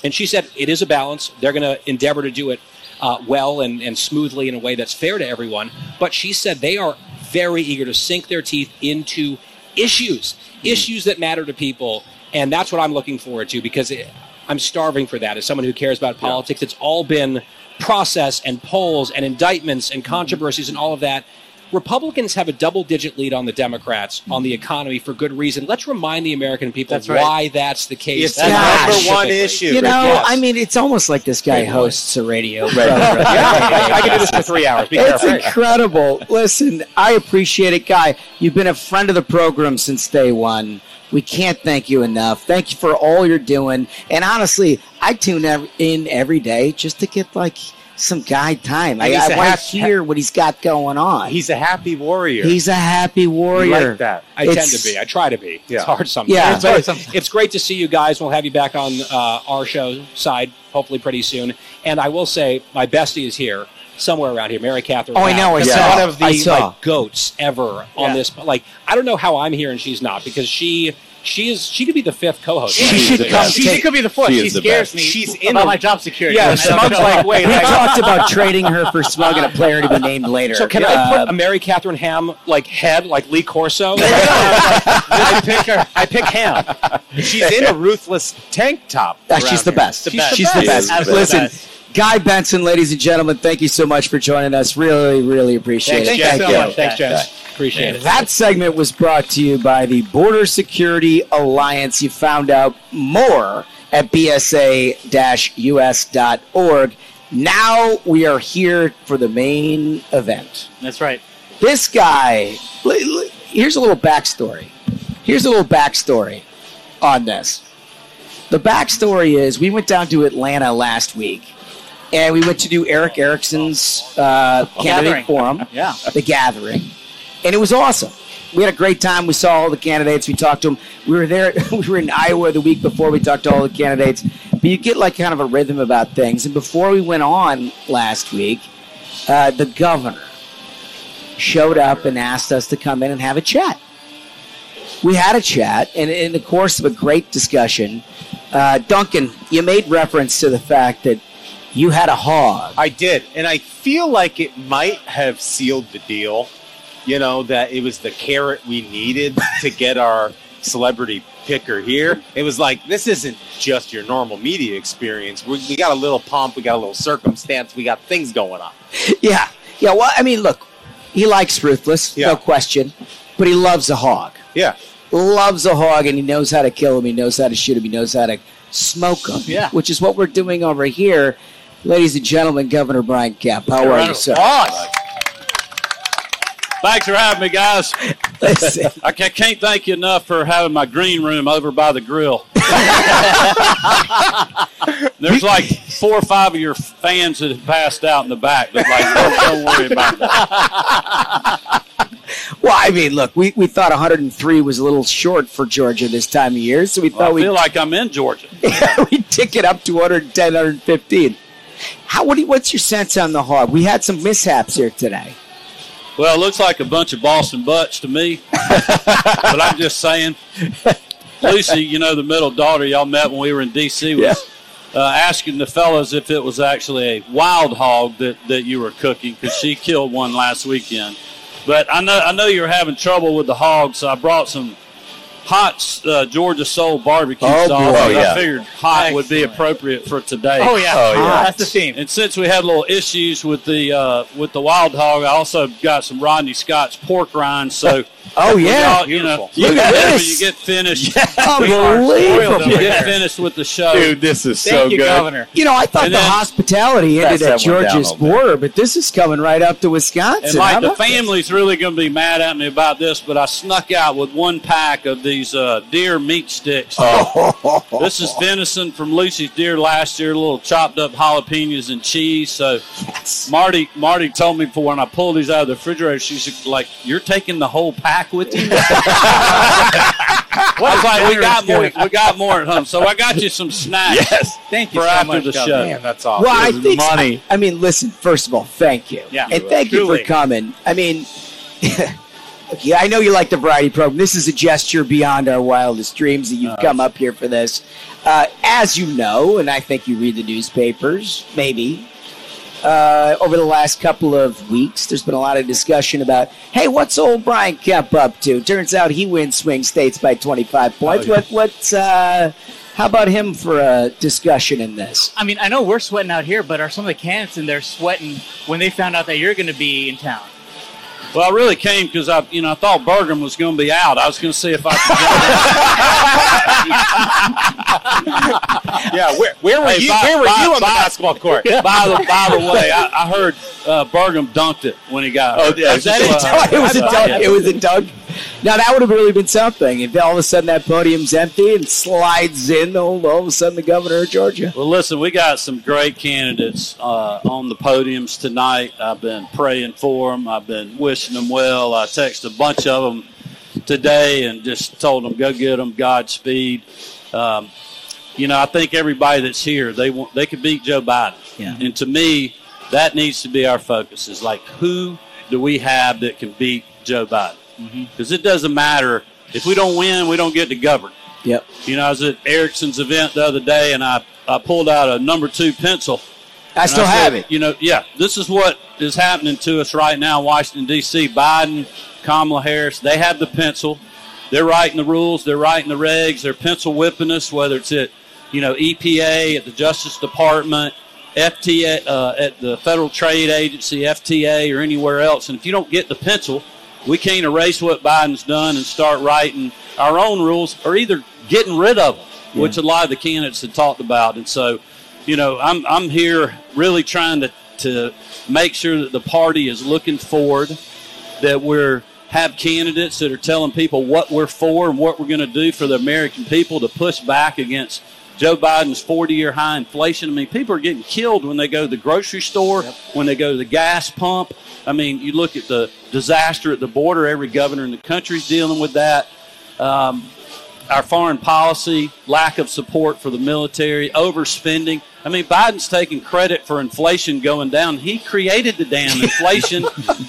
And she said it is a balance. They're going to endeavor to do it uh, well and, and smoothly in a way that's fair to everyone. But she said they are very eager to sink their teeth into issues, hmm. issues that matter to people. And that's what I'm looking forward to because it, I'm starving for that. As someone who cares about politics, it's all been process and polls and indictments and controversies and all of that. Republicans have a double digit lead on the Democrats hmm. on the economy for good reason. Let's remind the American people That's right. why that's the case. It's the number one issue. You know, Yes. I mean, it's almost like this guy Great hosts a radio Right. program. Yeah, I can do this for three hours. Be it's careful. incredible. Listen, I appreciate it, Guy. You've been a friend of the program since day one. We can't thank you enough. Thank you for all you're doing. And honestly, I tune in every day just to get like some guy time. I, I want to hear what he's got going on. He's a happy warrior. He's a happy warrior. like that. I tend to be. I try to be. Yeah. It's hard sometimes. Yeah. It's, it's great to see you guys. We'll have you back on uh, our show side hopefully pretty soon. And I will say, my bestie is here. Somewhere around here, Mary Catherine. Oh, I know, I saw. one of the like goats ever Yeah. on this. Like, I don't know how I'm here and she's not because she she is she could be the fifth co-host. She should come. She, could be the fourth. She, scares me. She's about in the- my job security. Yeah, when Smug's like, up. wait, we talked about trading her for Smug and a player to be named later. So can I put a Mary Catherine Ham like head like Lee Corso? I pick her. I pick Ham. She's in a ruthless tank top. Uh, she's the best. The She's the best. Absolutely Listen, the best. Listen. Guy Benson, ladies and gentlemen, thank you so much for joining us. Really, really appreciate Thanks, it. Jess. Thank so you. much. Thanks, Jess. Appreciate it. That segment was brought to you by the Border Security Alliance. You found out more at bsa-us.org. Now we are here for the main event. That's right. This guy, here's a little backstory. Here's a little backstory on this. The backstory is we went down to Atlanta last week and we went to do Erick Erickson's uh, Gathering. candidate forum, Yeah. the gathering, and it was awesome. We had a great time. We saw all the candidates. We talked to them. We were there. We were in Iowa the week before. We talked to all the candidates. But you get like kind of a rhythm about things. And before we went on last week, uh, the governor showed up and asked us to come in and have a chat. We had a chat, and in the course of a great discussion, uh, Duncan, you made reference to the fact that you had a hog. I did, and I feel like it might have sealed the deal. You know that it was the carrot we needed to get our celebrity picker here. It was like this isn't just your normal media experience. We, we got a little pump, we got a little circumstance, we got things going on. Yeah, yeah. Well, I mean, look, he likes ruthless, no question, but he loves a hog. Yeah, loves a hog, and he knows how to kill him. He knows how to shoot him. He knows how to smoke him. Yeah. which is what we're doing over here, ladies and gentlemen. Governor Brian Kemp, how are you, sir? Thanks for having me, guys. I can't thank you enough for having my green room over by the grill. There's like four or five of your fans that have passed out in the back. But like, don't, don't worry about that. Well, I mean, look, we, we thought 103 was a little short for Georgia this time of year, so we Well, thought we'd, feel like I'm in Georgia. we'd tick it up to 110, 115. How, what do you, what's your sense on the hog? We had some mishaps here today. Well, it looks like a bunch of Boston butts to me. but I'm just saying. Lucy, you know, the middle daughter y'all met when we were in D.C. was uh, asking the fellas if it was actually a wild hog that, that you were cooking because she killed one last weekend. But I know I know you're having trouble with the hogs, so I brought some hot uh, Georgia Soul barbecue Oh, sauce. Oh, yeah. I figured hot would be appropriate for today. Oh, yeah. Oh, yeah. That's the theme. And since we had little issues with the uh, with the wild hog, I also got some Rodney Scott's pork rinds. So Oh, yeah. y'all, you know, Look at this. you get finished, Unbelievable. You get finished with the show, Dude, this is Thank so you, good. Governor. You know, I thought And the then- hospitality ended at that one down Georgia's a little bit. border, but this is coming right up to Wisconsin. And How like the about this? family's really going to be mad at me about this, but I snuck out with one pack of these uh, deer meat sticks. Oh. This is venison from Lucy's deer last year, a little chopped up jalapenos and cheese. So Marty Marty told me before when I pulled these out of the refrigerator, she's like, "You're taking the whole pack with you." I was like, "We got more. We got more at home, so I got you some snacks." Yes. Thank you for so after much, the Governor. show. Man, that's awesome. Well, I think money. I mean, listen. First of all, thank you, Yeah. and thank you Truly. for coming. I mean, yeah, I know you like the variety program. This is a gesture beyond our wildest dreams that you've come up here for this. Uh, as you know, and I think you read the newspapers, maybe. Uh, over the last couple of weeks, there's been a lot of discussion about, hey, what's old Brian Kemp up to? Turns out he wins swing states by 25 points. What, what's, uh, how about him for a discussion in this? I mean, I know we're sweating out here, but are some of the candidates in there sweating when they found out that you're going to be in town? Well, I really came because I, you know, I thought Burgum was going to be out. I was going to see if I could. Yeah, where, where were Hey, you? by- where were by- you on by- the basketball court? by the by the way, I, I heard uh, Burgum dunked it when he got. Oh, hurt. yeah, Is that just, it? it was a Uh, dunk. It was a dunk. Now that would have really been something if all of a sudden that podium's empty and slides in. All, all of a sudden, the governor of Georgia. Well, listen, we got some great candidates uh, on the podiums tonight. I've been praying for them. I've been wishing them well. I texted a bunch of them today and just told them go get them Godspeed. Um, you know, I think everybody that's here they want they could beat Joe Biden. Yeah. And to me, that needs to be our focus. Is like who do we have that can beat Joe Biden? Because it doesn't matter if we don't win, we don't get to govern. Yep. You know, I was at Erickson's event the other day, and I, I pulled out a number two pencil. I still said, have it. You know, yeah, this is what is happening to us right now in Washington, D.C. Biden, Kamala Harris, they have the pencil. They're writing the rules. They're writing the regs. They're pencil whipping us, whether it's at, you know, EPA, at the Justice Department, FTA, uh, at the Federal Trade Agency, FTA, or anywhere else. And if you don't get the pencil, we can't erase what Biden's done and start writing our own rules or either getting rid of them, which a lot of the candidates had talked about. And so, you know, I'm, I'm here really trying to, to make sure that the party is looking forward, that we're have candidates that are telling people what we're for and what we're going to do for the American people to push back against Joe Biden's 40 year high inflation. I mean, people are getting killed when they go to the grocery store, when they go to the gas pump. I mean, you look at the disaster at the border, every governor in the country is dealing with that. Um, our foreign policy, lack of support for the military, overspending. I mean, Biden's taking credit for inflation going down. He created the damn inflation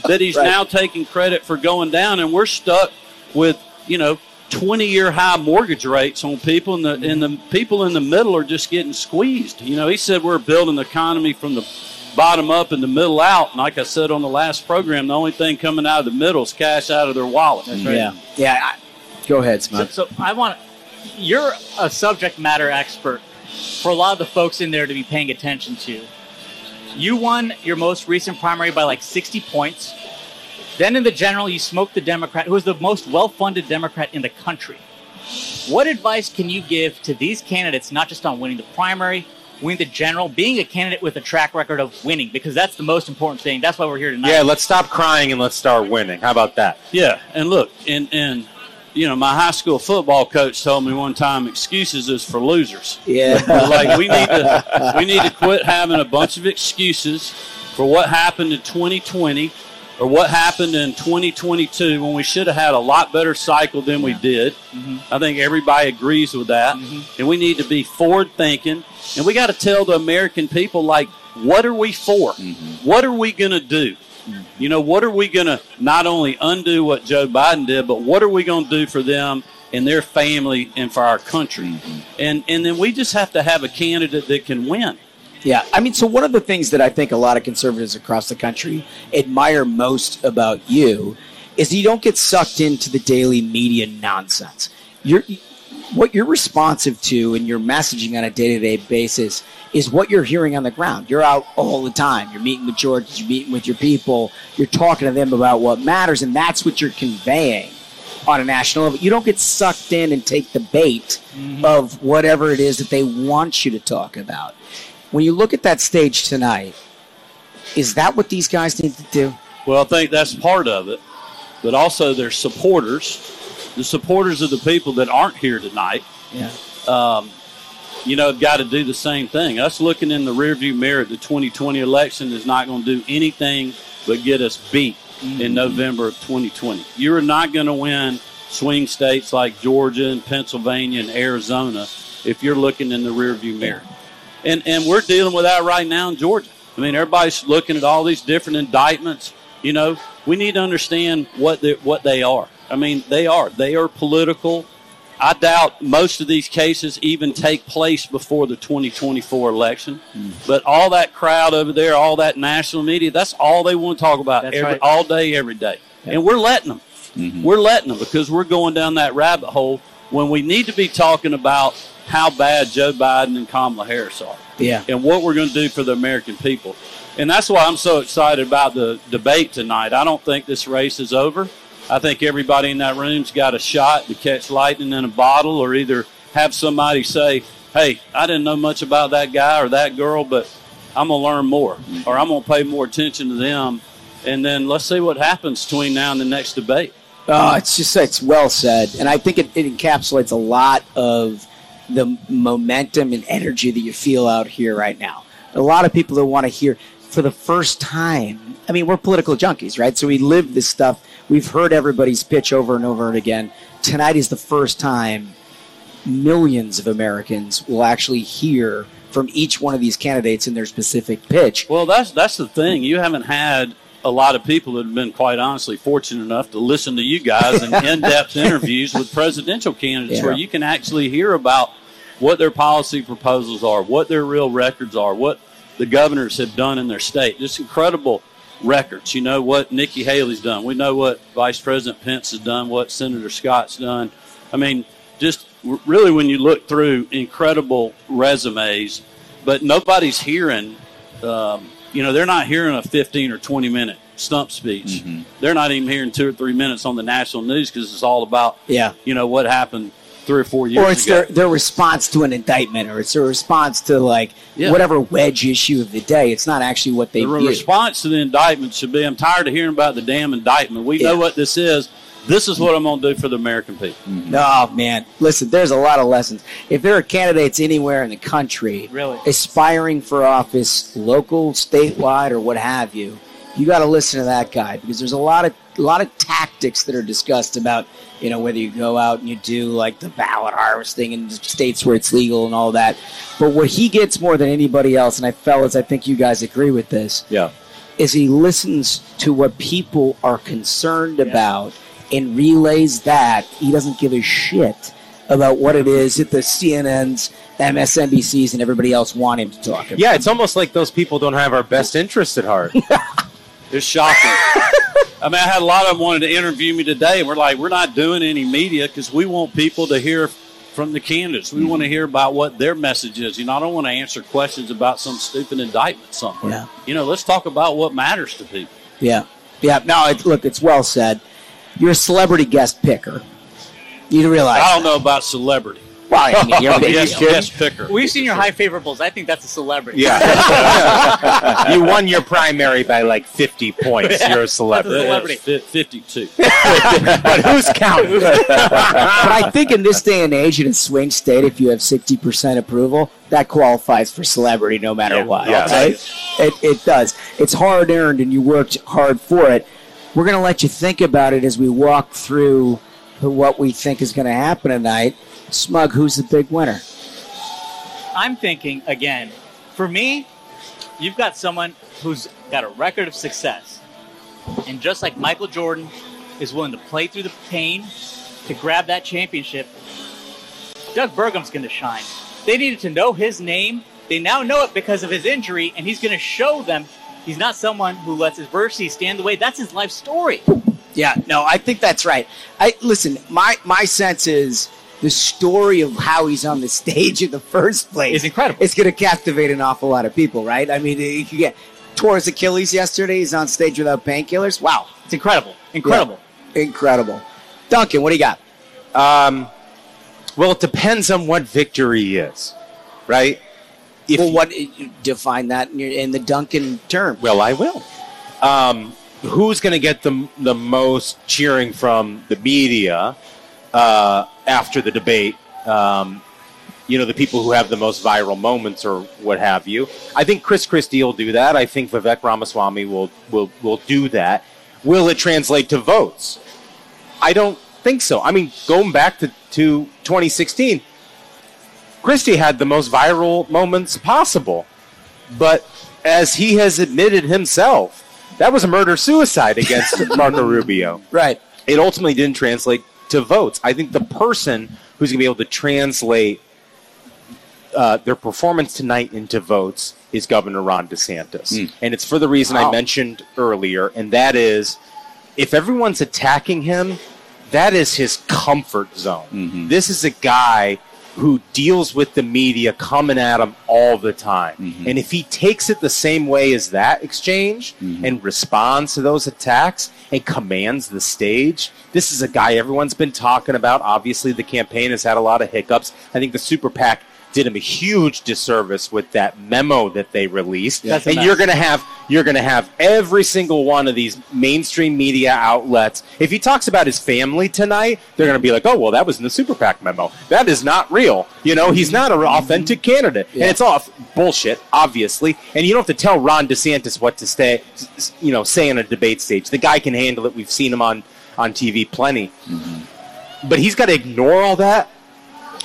that he's Right. now taking credit for going down, and we're stuck with you know 20 year high mortgage rates on people, and the and the people in the middle are just getting squeezed. You know, he said we're building the economy from the bottom up and the middle out. And like I said on the last program, the only thing coming out of the middle is cash out of their wallet. Yeah. Yeah. I, go ahead, So, so I want you're a subject matter expert for a lot of the folks in there to be paying attention to. You won your most recent primary by like 60 points. Then in the general, you smoked the Democrat, who is the most well-funded Democrat in the country. What advice can you give to these candidates, not just on winning the primary, winning the general, being a candidate with a track record of winning? Because that's the most important thing. That's why we're here tonight. Yeah, let's stop crying and let's start winning. How about that? Yeah, and look, and and you know, my high school football coach told me one time, excuses is for losers. Yeah. like we need to we need to quit having a bunch of excuses for what happened in 2020 or what happened in 2022 when we should have had a lot better cycle than we did. Mm-hmm. I think everybody agrees with that. Mm-hmm. And we need to be forward thinking and we got to tell the American people like what are we for? Mm-hmm. What are we going to do? You know, what are we going to not only undo what Joe Biden did, but what are we going to do for them and their family and for our country? And and then we just have to have a candidate that can win. Yeah, I mean, so one of the things that I think a lot of conservatives across the country admire most about you is you don't get sucked into the daily media nonsense. You're what you're responsive to and your messaging on a day-to-day basis is what you're hearing on the ground. You're out all the time. You're meeting with George, you're meeting with your people, you're talking to them about what matters, and that's what you're conveying on a national level. You don't get sucked in and take the bait mm-hmm. of whatever it is that they want you to talk about. When you look at that stage tonight, is that what these guys need to do? Well, I think that's part of it, but also their supporters, the supporters of the people that aren't here tonight. Yeah. Um, you know, have got to do the same thing. Us looking in the rearview mirror at the 2020 election is not going to do anything but get us beat in November of 2020. You are not going to win swing states like Georgia and Pennsylvania and Arizona if you're looking in the rearview mirror. And and we're dealing with that right now in Georgia. I mean, everybody's looking at all these different indictments. You know, we need to understand what they, what they are. I mean, they are they are political. I doubt most of these cases even take place before the 2024 election. Hmm. But all that crowd over there, all that national media, that's all they want to talk about every, right. all day, every day. And we're letting them. Mm-hmm. We're letting them because we're going down that rabbit hole when we need to be talking about how bad Joe Biden and Kamala Harris are Yeah. and what we're going to do for the American people. And that's why I'm so excited about the debate tonight. I don't think this race is over. I think everybody in that room's got a shot to catch lightning in a bottle or either have somebody say, hey, I didn't know much about that guy or that girl, but I'm going to learn more or I'm going to pay more attention to them. And then let's see what happens between now and the next debate. Oh, it's just it's well said, and I think it, it encapsulates a lot of the momentum and energy that you feel out here right now. A lot of people that want to hear for the first time. I mean, we're political junkies, right? So we live this stuff. We've heard everybody's pitch over and over and again. Tonight is the first time millions of Americans will actually hear from each one of these candidates in their specific pitch. Well, that's that's the thing. You haven't had a lot of people that have been quite honestly fortunate enough to listen to you guys in in-depth interviews with presidential candidates Yeah. where you can actually hear about what their policy proposals are, what their real records are, what the governors have done in their state. Just incredible records. You know what Nikki Haley's done. We know what Vice President Pence has done, what Senator Scott's done. I mean, just really when you look through incredible resumes, but nobody's hearing, um, you know, they're not hearing a 15 or 20 minute stump speech. Mm-hmm. They're not even hearing two or three minutes on the national news because it's all about, Yeah. you know, what happened three or four years ago. or it's ago. their, their response to an indictment, or it's a response to like Yeah. whatever wedge issue of the day. It's not actually what they the view. response to the indictment should be I'm tired of hearing about the damn indictment. We know what this is. This is what I'm going to do for the American people. Mm-hmm. Oh man, listen, there's a lot of lessons. If there are candidates anywhere in the country Really? aspiring for office, local, statewide, or what have you, you got to listen to that guy because there's a lot of a lot of tactics that are discussed about you know whether you go out and you do like the ballot harvesting in states where it's legal and all that. But what he gets more than anybody else, and I fellas, I think you guys agree with this. Yeah. is he listens to what people are concerned about and relays that. He doesn't give a shit about what it is that the CNNs, MSNBCs, and everybody else want him to talk about. Yeah, it's almost like those people don't have our best interests at heart. It's shocking. I mean, I had a lot of them wanted to interview me today, and we're like, we're not doing any media because we want people to hear from the candidates. We want to hear about what their message is. You know, I don't want to answer questions about some stupid indictment somewhere. Yeah. You know, let's talk about what matters to people. Yeah. Yeah. No, it, look, it's well said. You're a celebrity guest picker. You realize. I don't know about celebrity. Well, I mean, you're a big guest, guest picker. We've seen your high favorables. I think that's a celebrity. Yeah. you won your primary by like 50 points. You're a celebrity. A celebrity. Fi- 52. but who's counting? but I think in this day and age, in a swing state, if you have 60% approval, that qualifies for celebrity no matter what. yes. Right? It, it does. It's hard earned and you worked hard for it. We're going to let you think about it as we walk through what we think is going to happen tonight. Smug, who's the big winner? I'm thinking again. For me, you've got someone who's got a record of success, and just like Michael Jordan is willing to play through the pain to grab that championship, Doug Burgum's going to shine. They needed to know his name They now know it because of his injury, and he's going to show them he's not someone who lets his adversity stand in the way. That's his life story. Yeah, no, I think that's right. I listen. My my sense is the story of how he's on the stage in the first place is incredible. It's going to captivate an awful lot of people, right? I mean, you could get tore his Achilles yesterday. He's on stage without painkillers. Wow, it's incredible, incredible, Yeah. incredible. Duncan, what do you got? Um, well, it depends on what victory is, right? If well, what define that in, your, in the Duncan term? Well, I will. Um, who's going to get the the most cheering from the media uh, after the debate? Um, you know, the people who have the most viral moments or what have you. I think Chris Christie will do that. I think Vivek Ramaswamy will will will do that. Will it translate to votes? I don't think so. I mean, going back to, to 2016, Christie had the most viral moments possible. But as he has admitted himself, that was a murder suicide against Marco Rubio. Right. It ultimately didn't translate to votes. I think the person who's going to be able to translate uh, their performance tonight into votes is Governor Ron DeSantis. And it's for the reason I mentioned earlier, and that is if everyone's attacking him, that is his comfort zone. This is a guy who deals with the media coming at him all the time. Mm-hmm. And if he takes it the same way as that exchange mm-hmm. and responds to those attacks and commands the stage, this is a guy everyone's been talking about. Obviously, the campaign has had a lot of hiccups. I think the Super PAC did him a huge disservice with that memo that they released. A and you're going to have you're going to have every single one of these mainstream media outlets. If he talks about his family tonight, they're going to be like, "Oh, well, that was in the Super PAC memo. That is not real. You know, he's not an mm-hmm. authentic candidate, and it's all bullshit, obviously. And you don't have to tell Ron DeSantis what to stay, you know, say on a debate stage. The guy can handle it. We've seen him on on TV plenty, mm-hmm. but he's got to ignore all that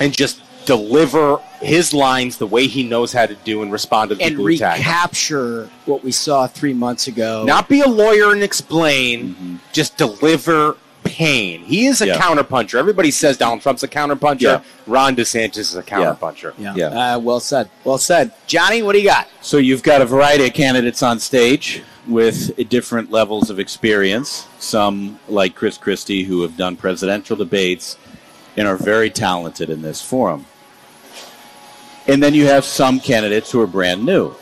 and just deliver his lines the way he knows how to do and respond to the and people who attack him. recapture what we saw three months ago. Not be a lawyer and explain, just deliver pain. He is a Yeah. counterpuncher. Everybody says Donald Trump's a counterpuncher. Yeah. Ron DeSantis is a counterpuncher. Yeah. Uh, well said. Well said. Johnny, what do you got? So you've got a variety of candidates on stage with different levels of experience. Some, like Chris Christie, who have done presidential debates and are very talented in this forum. And then you have some candidates who are brand new.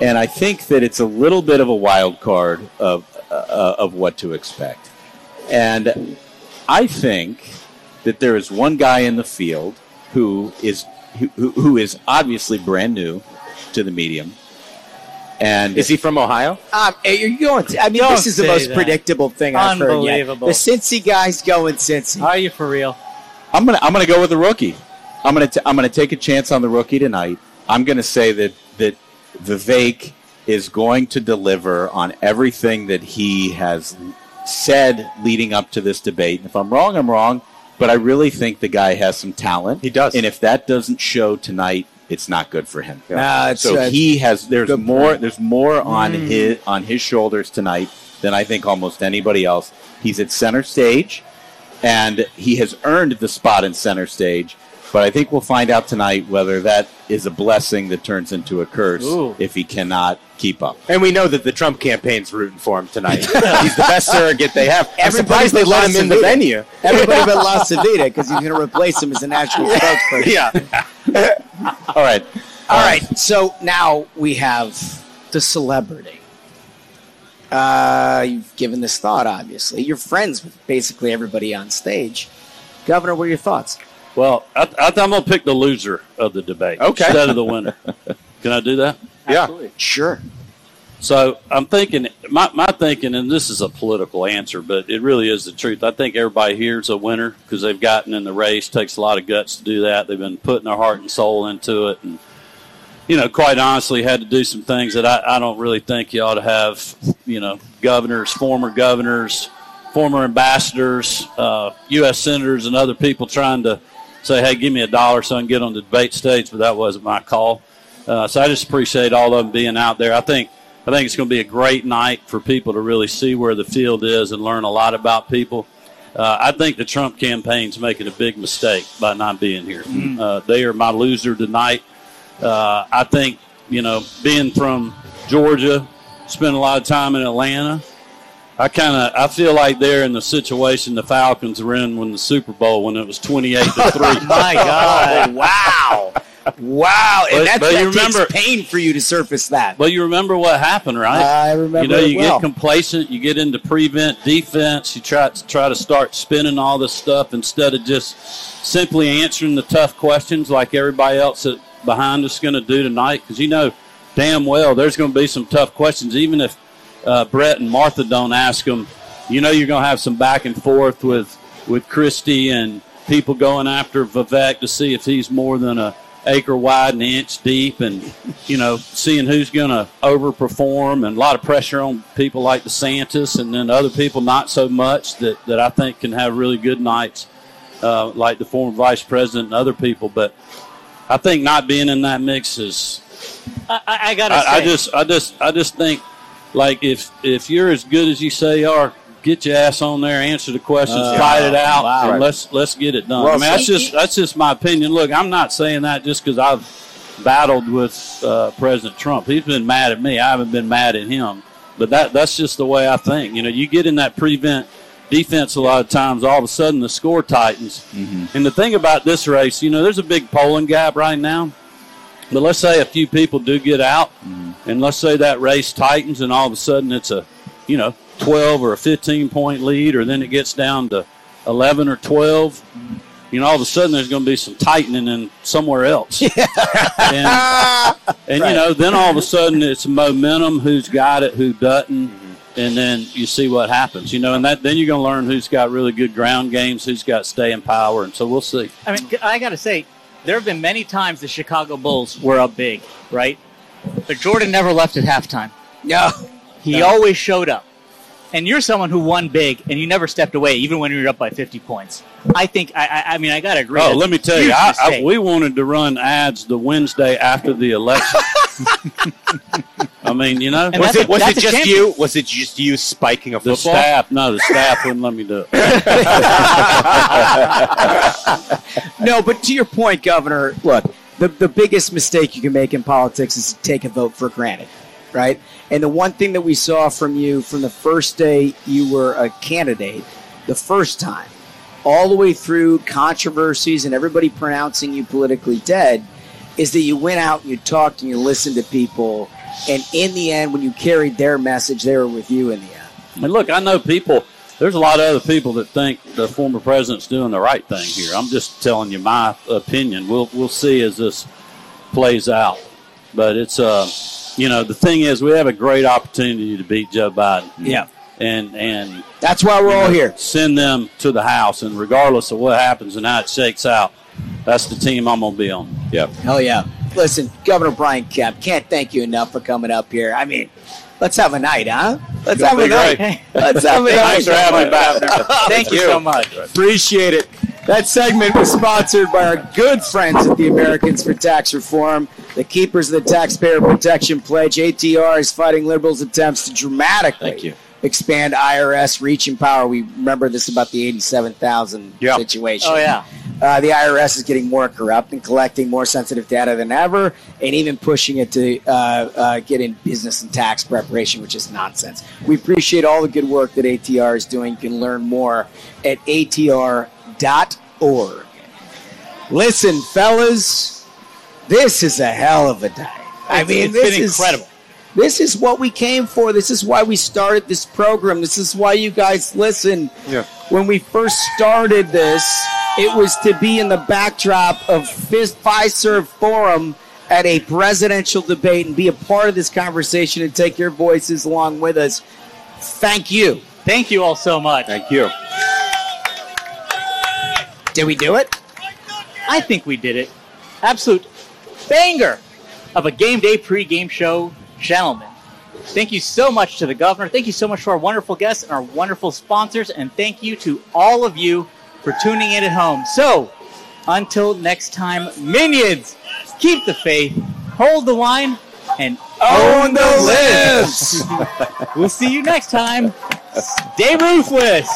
And I think that it's a little bit of a wild card of, uh, of what to expect. And I think that there is one guy in the field who is who, who is obviously brand new to the medium. And is he from Ohio? Um, eh, you're going. To, I mean, Don't this is the most that. predictable thing I've heard yet. Unbelievable. The Cincy guy's going Cincy. Are you for real? I'm gonna I'm gonna go with the rookie. I'm gonna t- I'm gonna take a chance on the rookie tonight. I'm gonna say that that Vivek is going to deliver on everything that he has said leading up to this debate. And if I'm wrong, I'm wrong. But I really think the guy has some talent. He does. And if that doesn't show tonight, it's not good for him. Nah, it's, so uh, he has there's good more point. there's more on Mm. his on his shoulders tonight than I think almost anybody else. He's at center stage and he has earned the spot in center stage. But I think we'll find out tonight whether that is a blessing that turns into a curse Ooh. if he cannot keep up. And we know that the Trump campaiig's rooting for him tonight. He's the best surrogate they have. I'm Everybody surprised they let him in the venue. Everybody but LaCivita because he's going to replace him as a national spokesperson. Yeah. All right. All right. So now we have the celebrity. Uh, you've given this thought, obviously. You're friends with basically everybody on stage. Governor, what are your thoughts? Well, I, I, I'm going to pick the loser of the debate Okay. instead of the winner. Can I do that? Yeah. Sure. So I'm thinking, my, my thinking, and this is a political answer, but it really is the truth. I think everybody here is a winner because they've gotten in the race. Takes a lot of guts to do that. They've been putting their heart and soul into it, and you know, quite honestly, had to do some things that I, I don't really think you ought to have. You know, governors, former governors, former ambassadors, uh, U.S. senators, and other people trying to say, "Hey, give me a dollar so I can get on the debate stage," but that wasn't my call. Uh, so I just appreciate all of them being out there. I think I think it's going to be a great night for people to really see where the field is and learn a lot about people. Uh, I think the Trump campaign's making a big mistake by not being here. Uh, they are my loser tonight. Uh, I think you know, being from Georgia, spent a lot of time in Atlanta. I kind of I feel like they're in the situation the Falcons were in when the Super Bowl when it was twenty eight to three. My God! wow! Wow! And But- that, but that you remember- pain for you to surface that. But you remember what happened, right? I remember You know, it you well. get complacent, you get into prevent defense, you try to try to start spinning all this stuff instead of just simply answering the tough questions like everybody else that behind us going to do tonight. Because you know damn well there's going to be some tough questions, even if uh, Bret and Martha don't ask them. You know you're going to have some back and forth with with Christie and people going after Vivek to see if he's more than a acre wide and an inch deep, and you know seeing who's going to overperform, and a lot of pressure on people like DeSantis, and then other people not so much that that I think can have really good nights, uh, like the former vice president and other people. But I think not being in that mix is I, I, I gotta I, I just, I just, I just think, like if if you're as good as you say you are, get your ass on there, answer the questions, Uh, fight it out, wow. and let's let's get it done. Well I mean, that's just that's just my opinion. Look, I'm not saying that just because I've battled with uh, President Trump. He's been mad at me. I haven't been mad at him. But that that's just the way I think. You know, you get in that prevent defense a lot of times, all of a sudden the score tightens. And the thing about this race, you know, there's a big polling gap right now. But let's say a few people do get out, and let's say that race tightens, and all of a sudden it's a, you know, 12 or a 15 point lead, or then it gets down to 11 or 12. You know, all of a sudden there's going to be some tightening in somewhere else. and and you know, then all of a sudden it's momentum, who's got it, who doesn't, mm-hmm. and then you see what happens. You know, and that then you're going to learn who's got really good ground games, who's got staying power, and so we'll see. I mean, I got to say, there have been many times the Chicago Bulls were up big, right? But Jordan never left at halftime. No. He always showed up. And you're someone who won big, and you never stepped away, even when you were up by 50 points. I think, I, I, I mean, I got to agree. Oh, let me tell you, I, I, we wanted to run ads the Wednesday after the election. I mean, you know, was it, was it just you? Was it just you spiking a The football? staff, no, the staff wouldn't let me do it. no, but to your point, Governor, look, the, the biggest mistake you can make in politics is to take a vote for granted, right? And the one thing that we saw from you from the first day you were a candidate, the first time, all the way through controversies and everybody pronouncing you politically dead, is that you went out and you talked and you listened to people. And in the end, when you carried their message, they were with you in the end. And look, I know people. There's a lot of other people that think the former president's doing the right thing here. I'm just telling you my opinion. We'll we'll see as this plays out. But it's uh, you know, the thing is, we have a great opportunity to beat Joe Biden. Yeah. And and that's why we're all know, here. Send them to the house, and regardless of what happens and how it shakes out, that's the team I'm gonna be on. Yep. Hell yeah. Listen, Governor Brian Kemp, can't thank you enough for coming up here. I mean, let's have a night, huh? Let's have a night. Let's have a night. Thanks for having me back. Thank you so much. Appreciate it. That segment was sponsored by our good friends at the Americans for Tax Reform, the keepers of the Taxpayer Protection Pledge. ATR is fighting liberals' attempts to dramatically expand IRS reach and power. We remember this about the 87,000 situation. Oh, yeah. Uh, the IRS is getting more corrupt and collecting more sensitive data than ever, and even pushing it to uh, uh, get in business and tax preparation, which is nonsense. We appreciate all the good work that ATR is doing. You can learn more at atr.org. Listen, fellas, this is a hell of a day. I It's- mean, it's this been is incredible. This is what we came for. This is why we started this program. This is why you guys listen. Yeah. When we first started this, it was to be in the backdrop of Fis- Fiserv Forum at a presidential debate and be a part of this conversation and take your voices along with us. Thank you. Thank you all so much. Thank you. Did we do it? I think we did it. Absolute banger of a game day pregame show, gentlemen. Thank you so much to the governor. Thank you so much to our wonderful guests and our wonderful sponsors. And thank you to all of you for tuning in at home. So, until next time, minions, keep the faith, hold the line, and own the libs. we'll see you next time. Stay ruthless.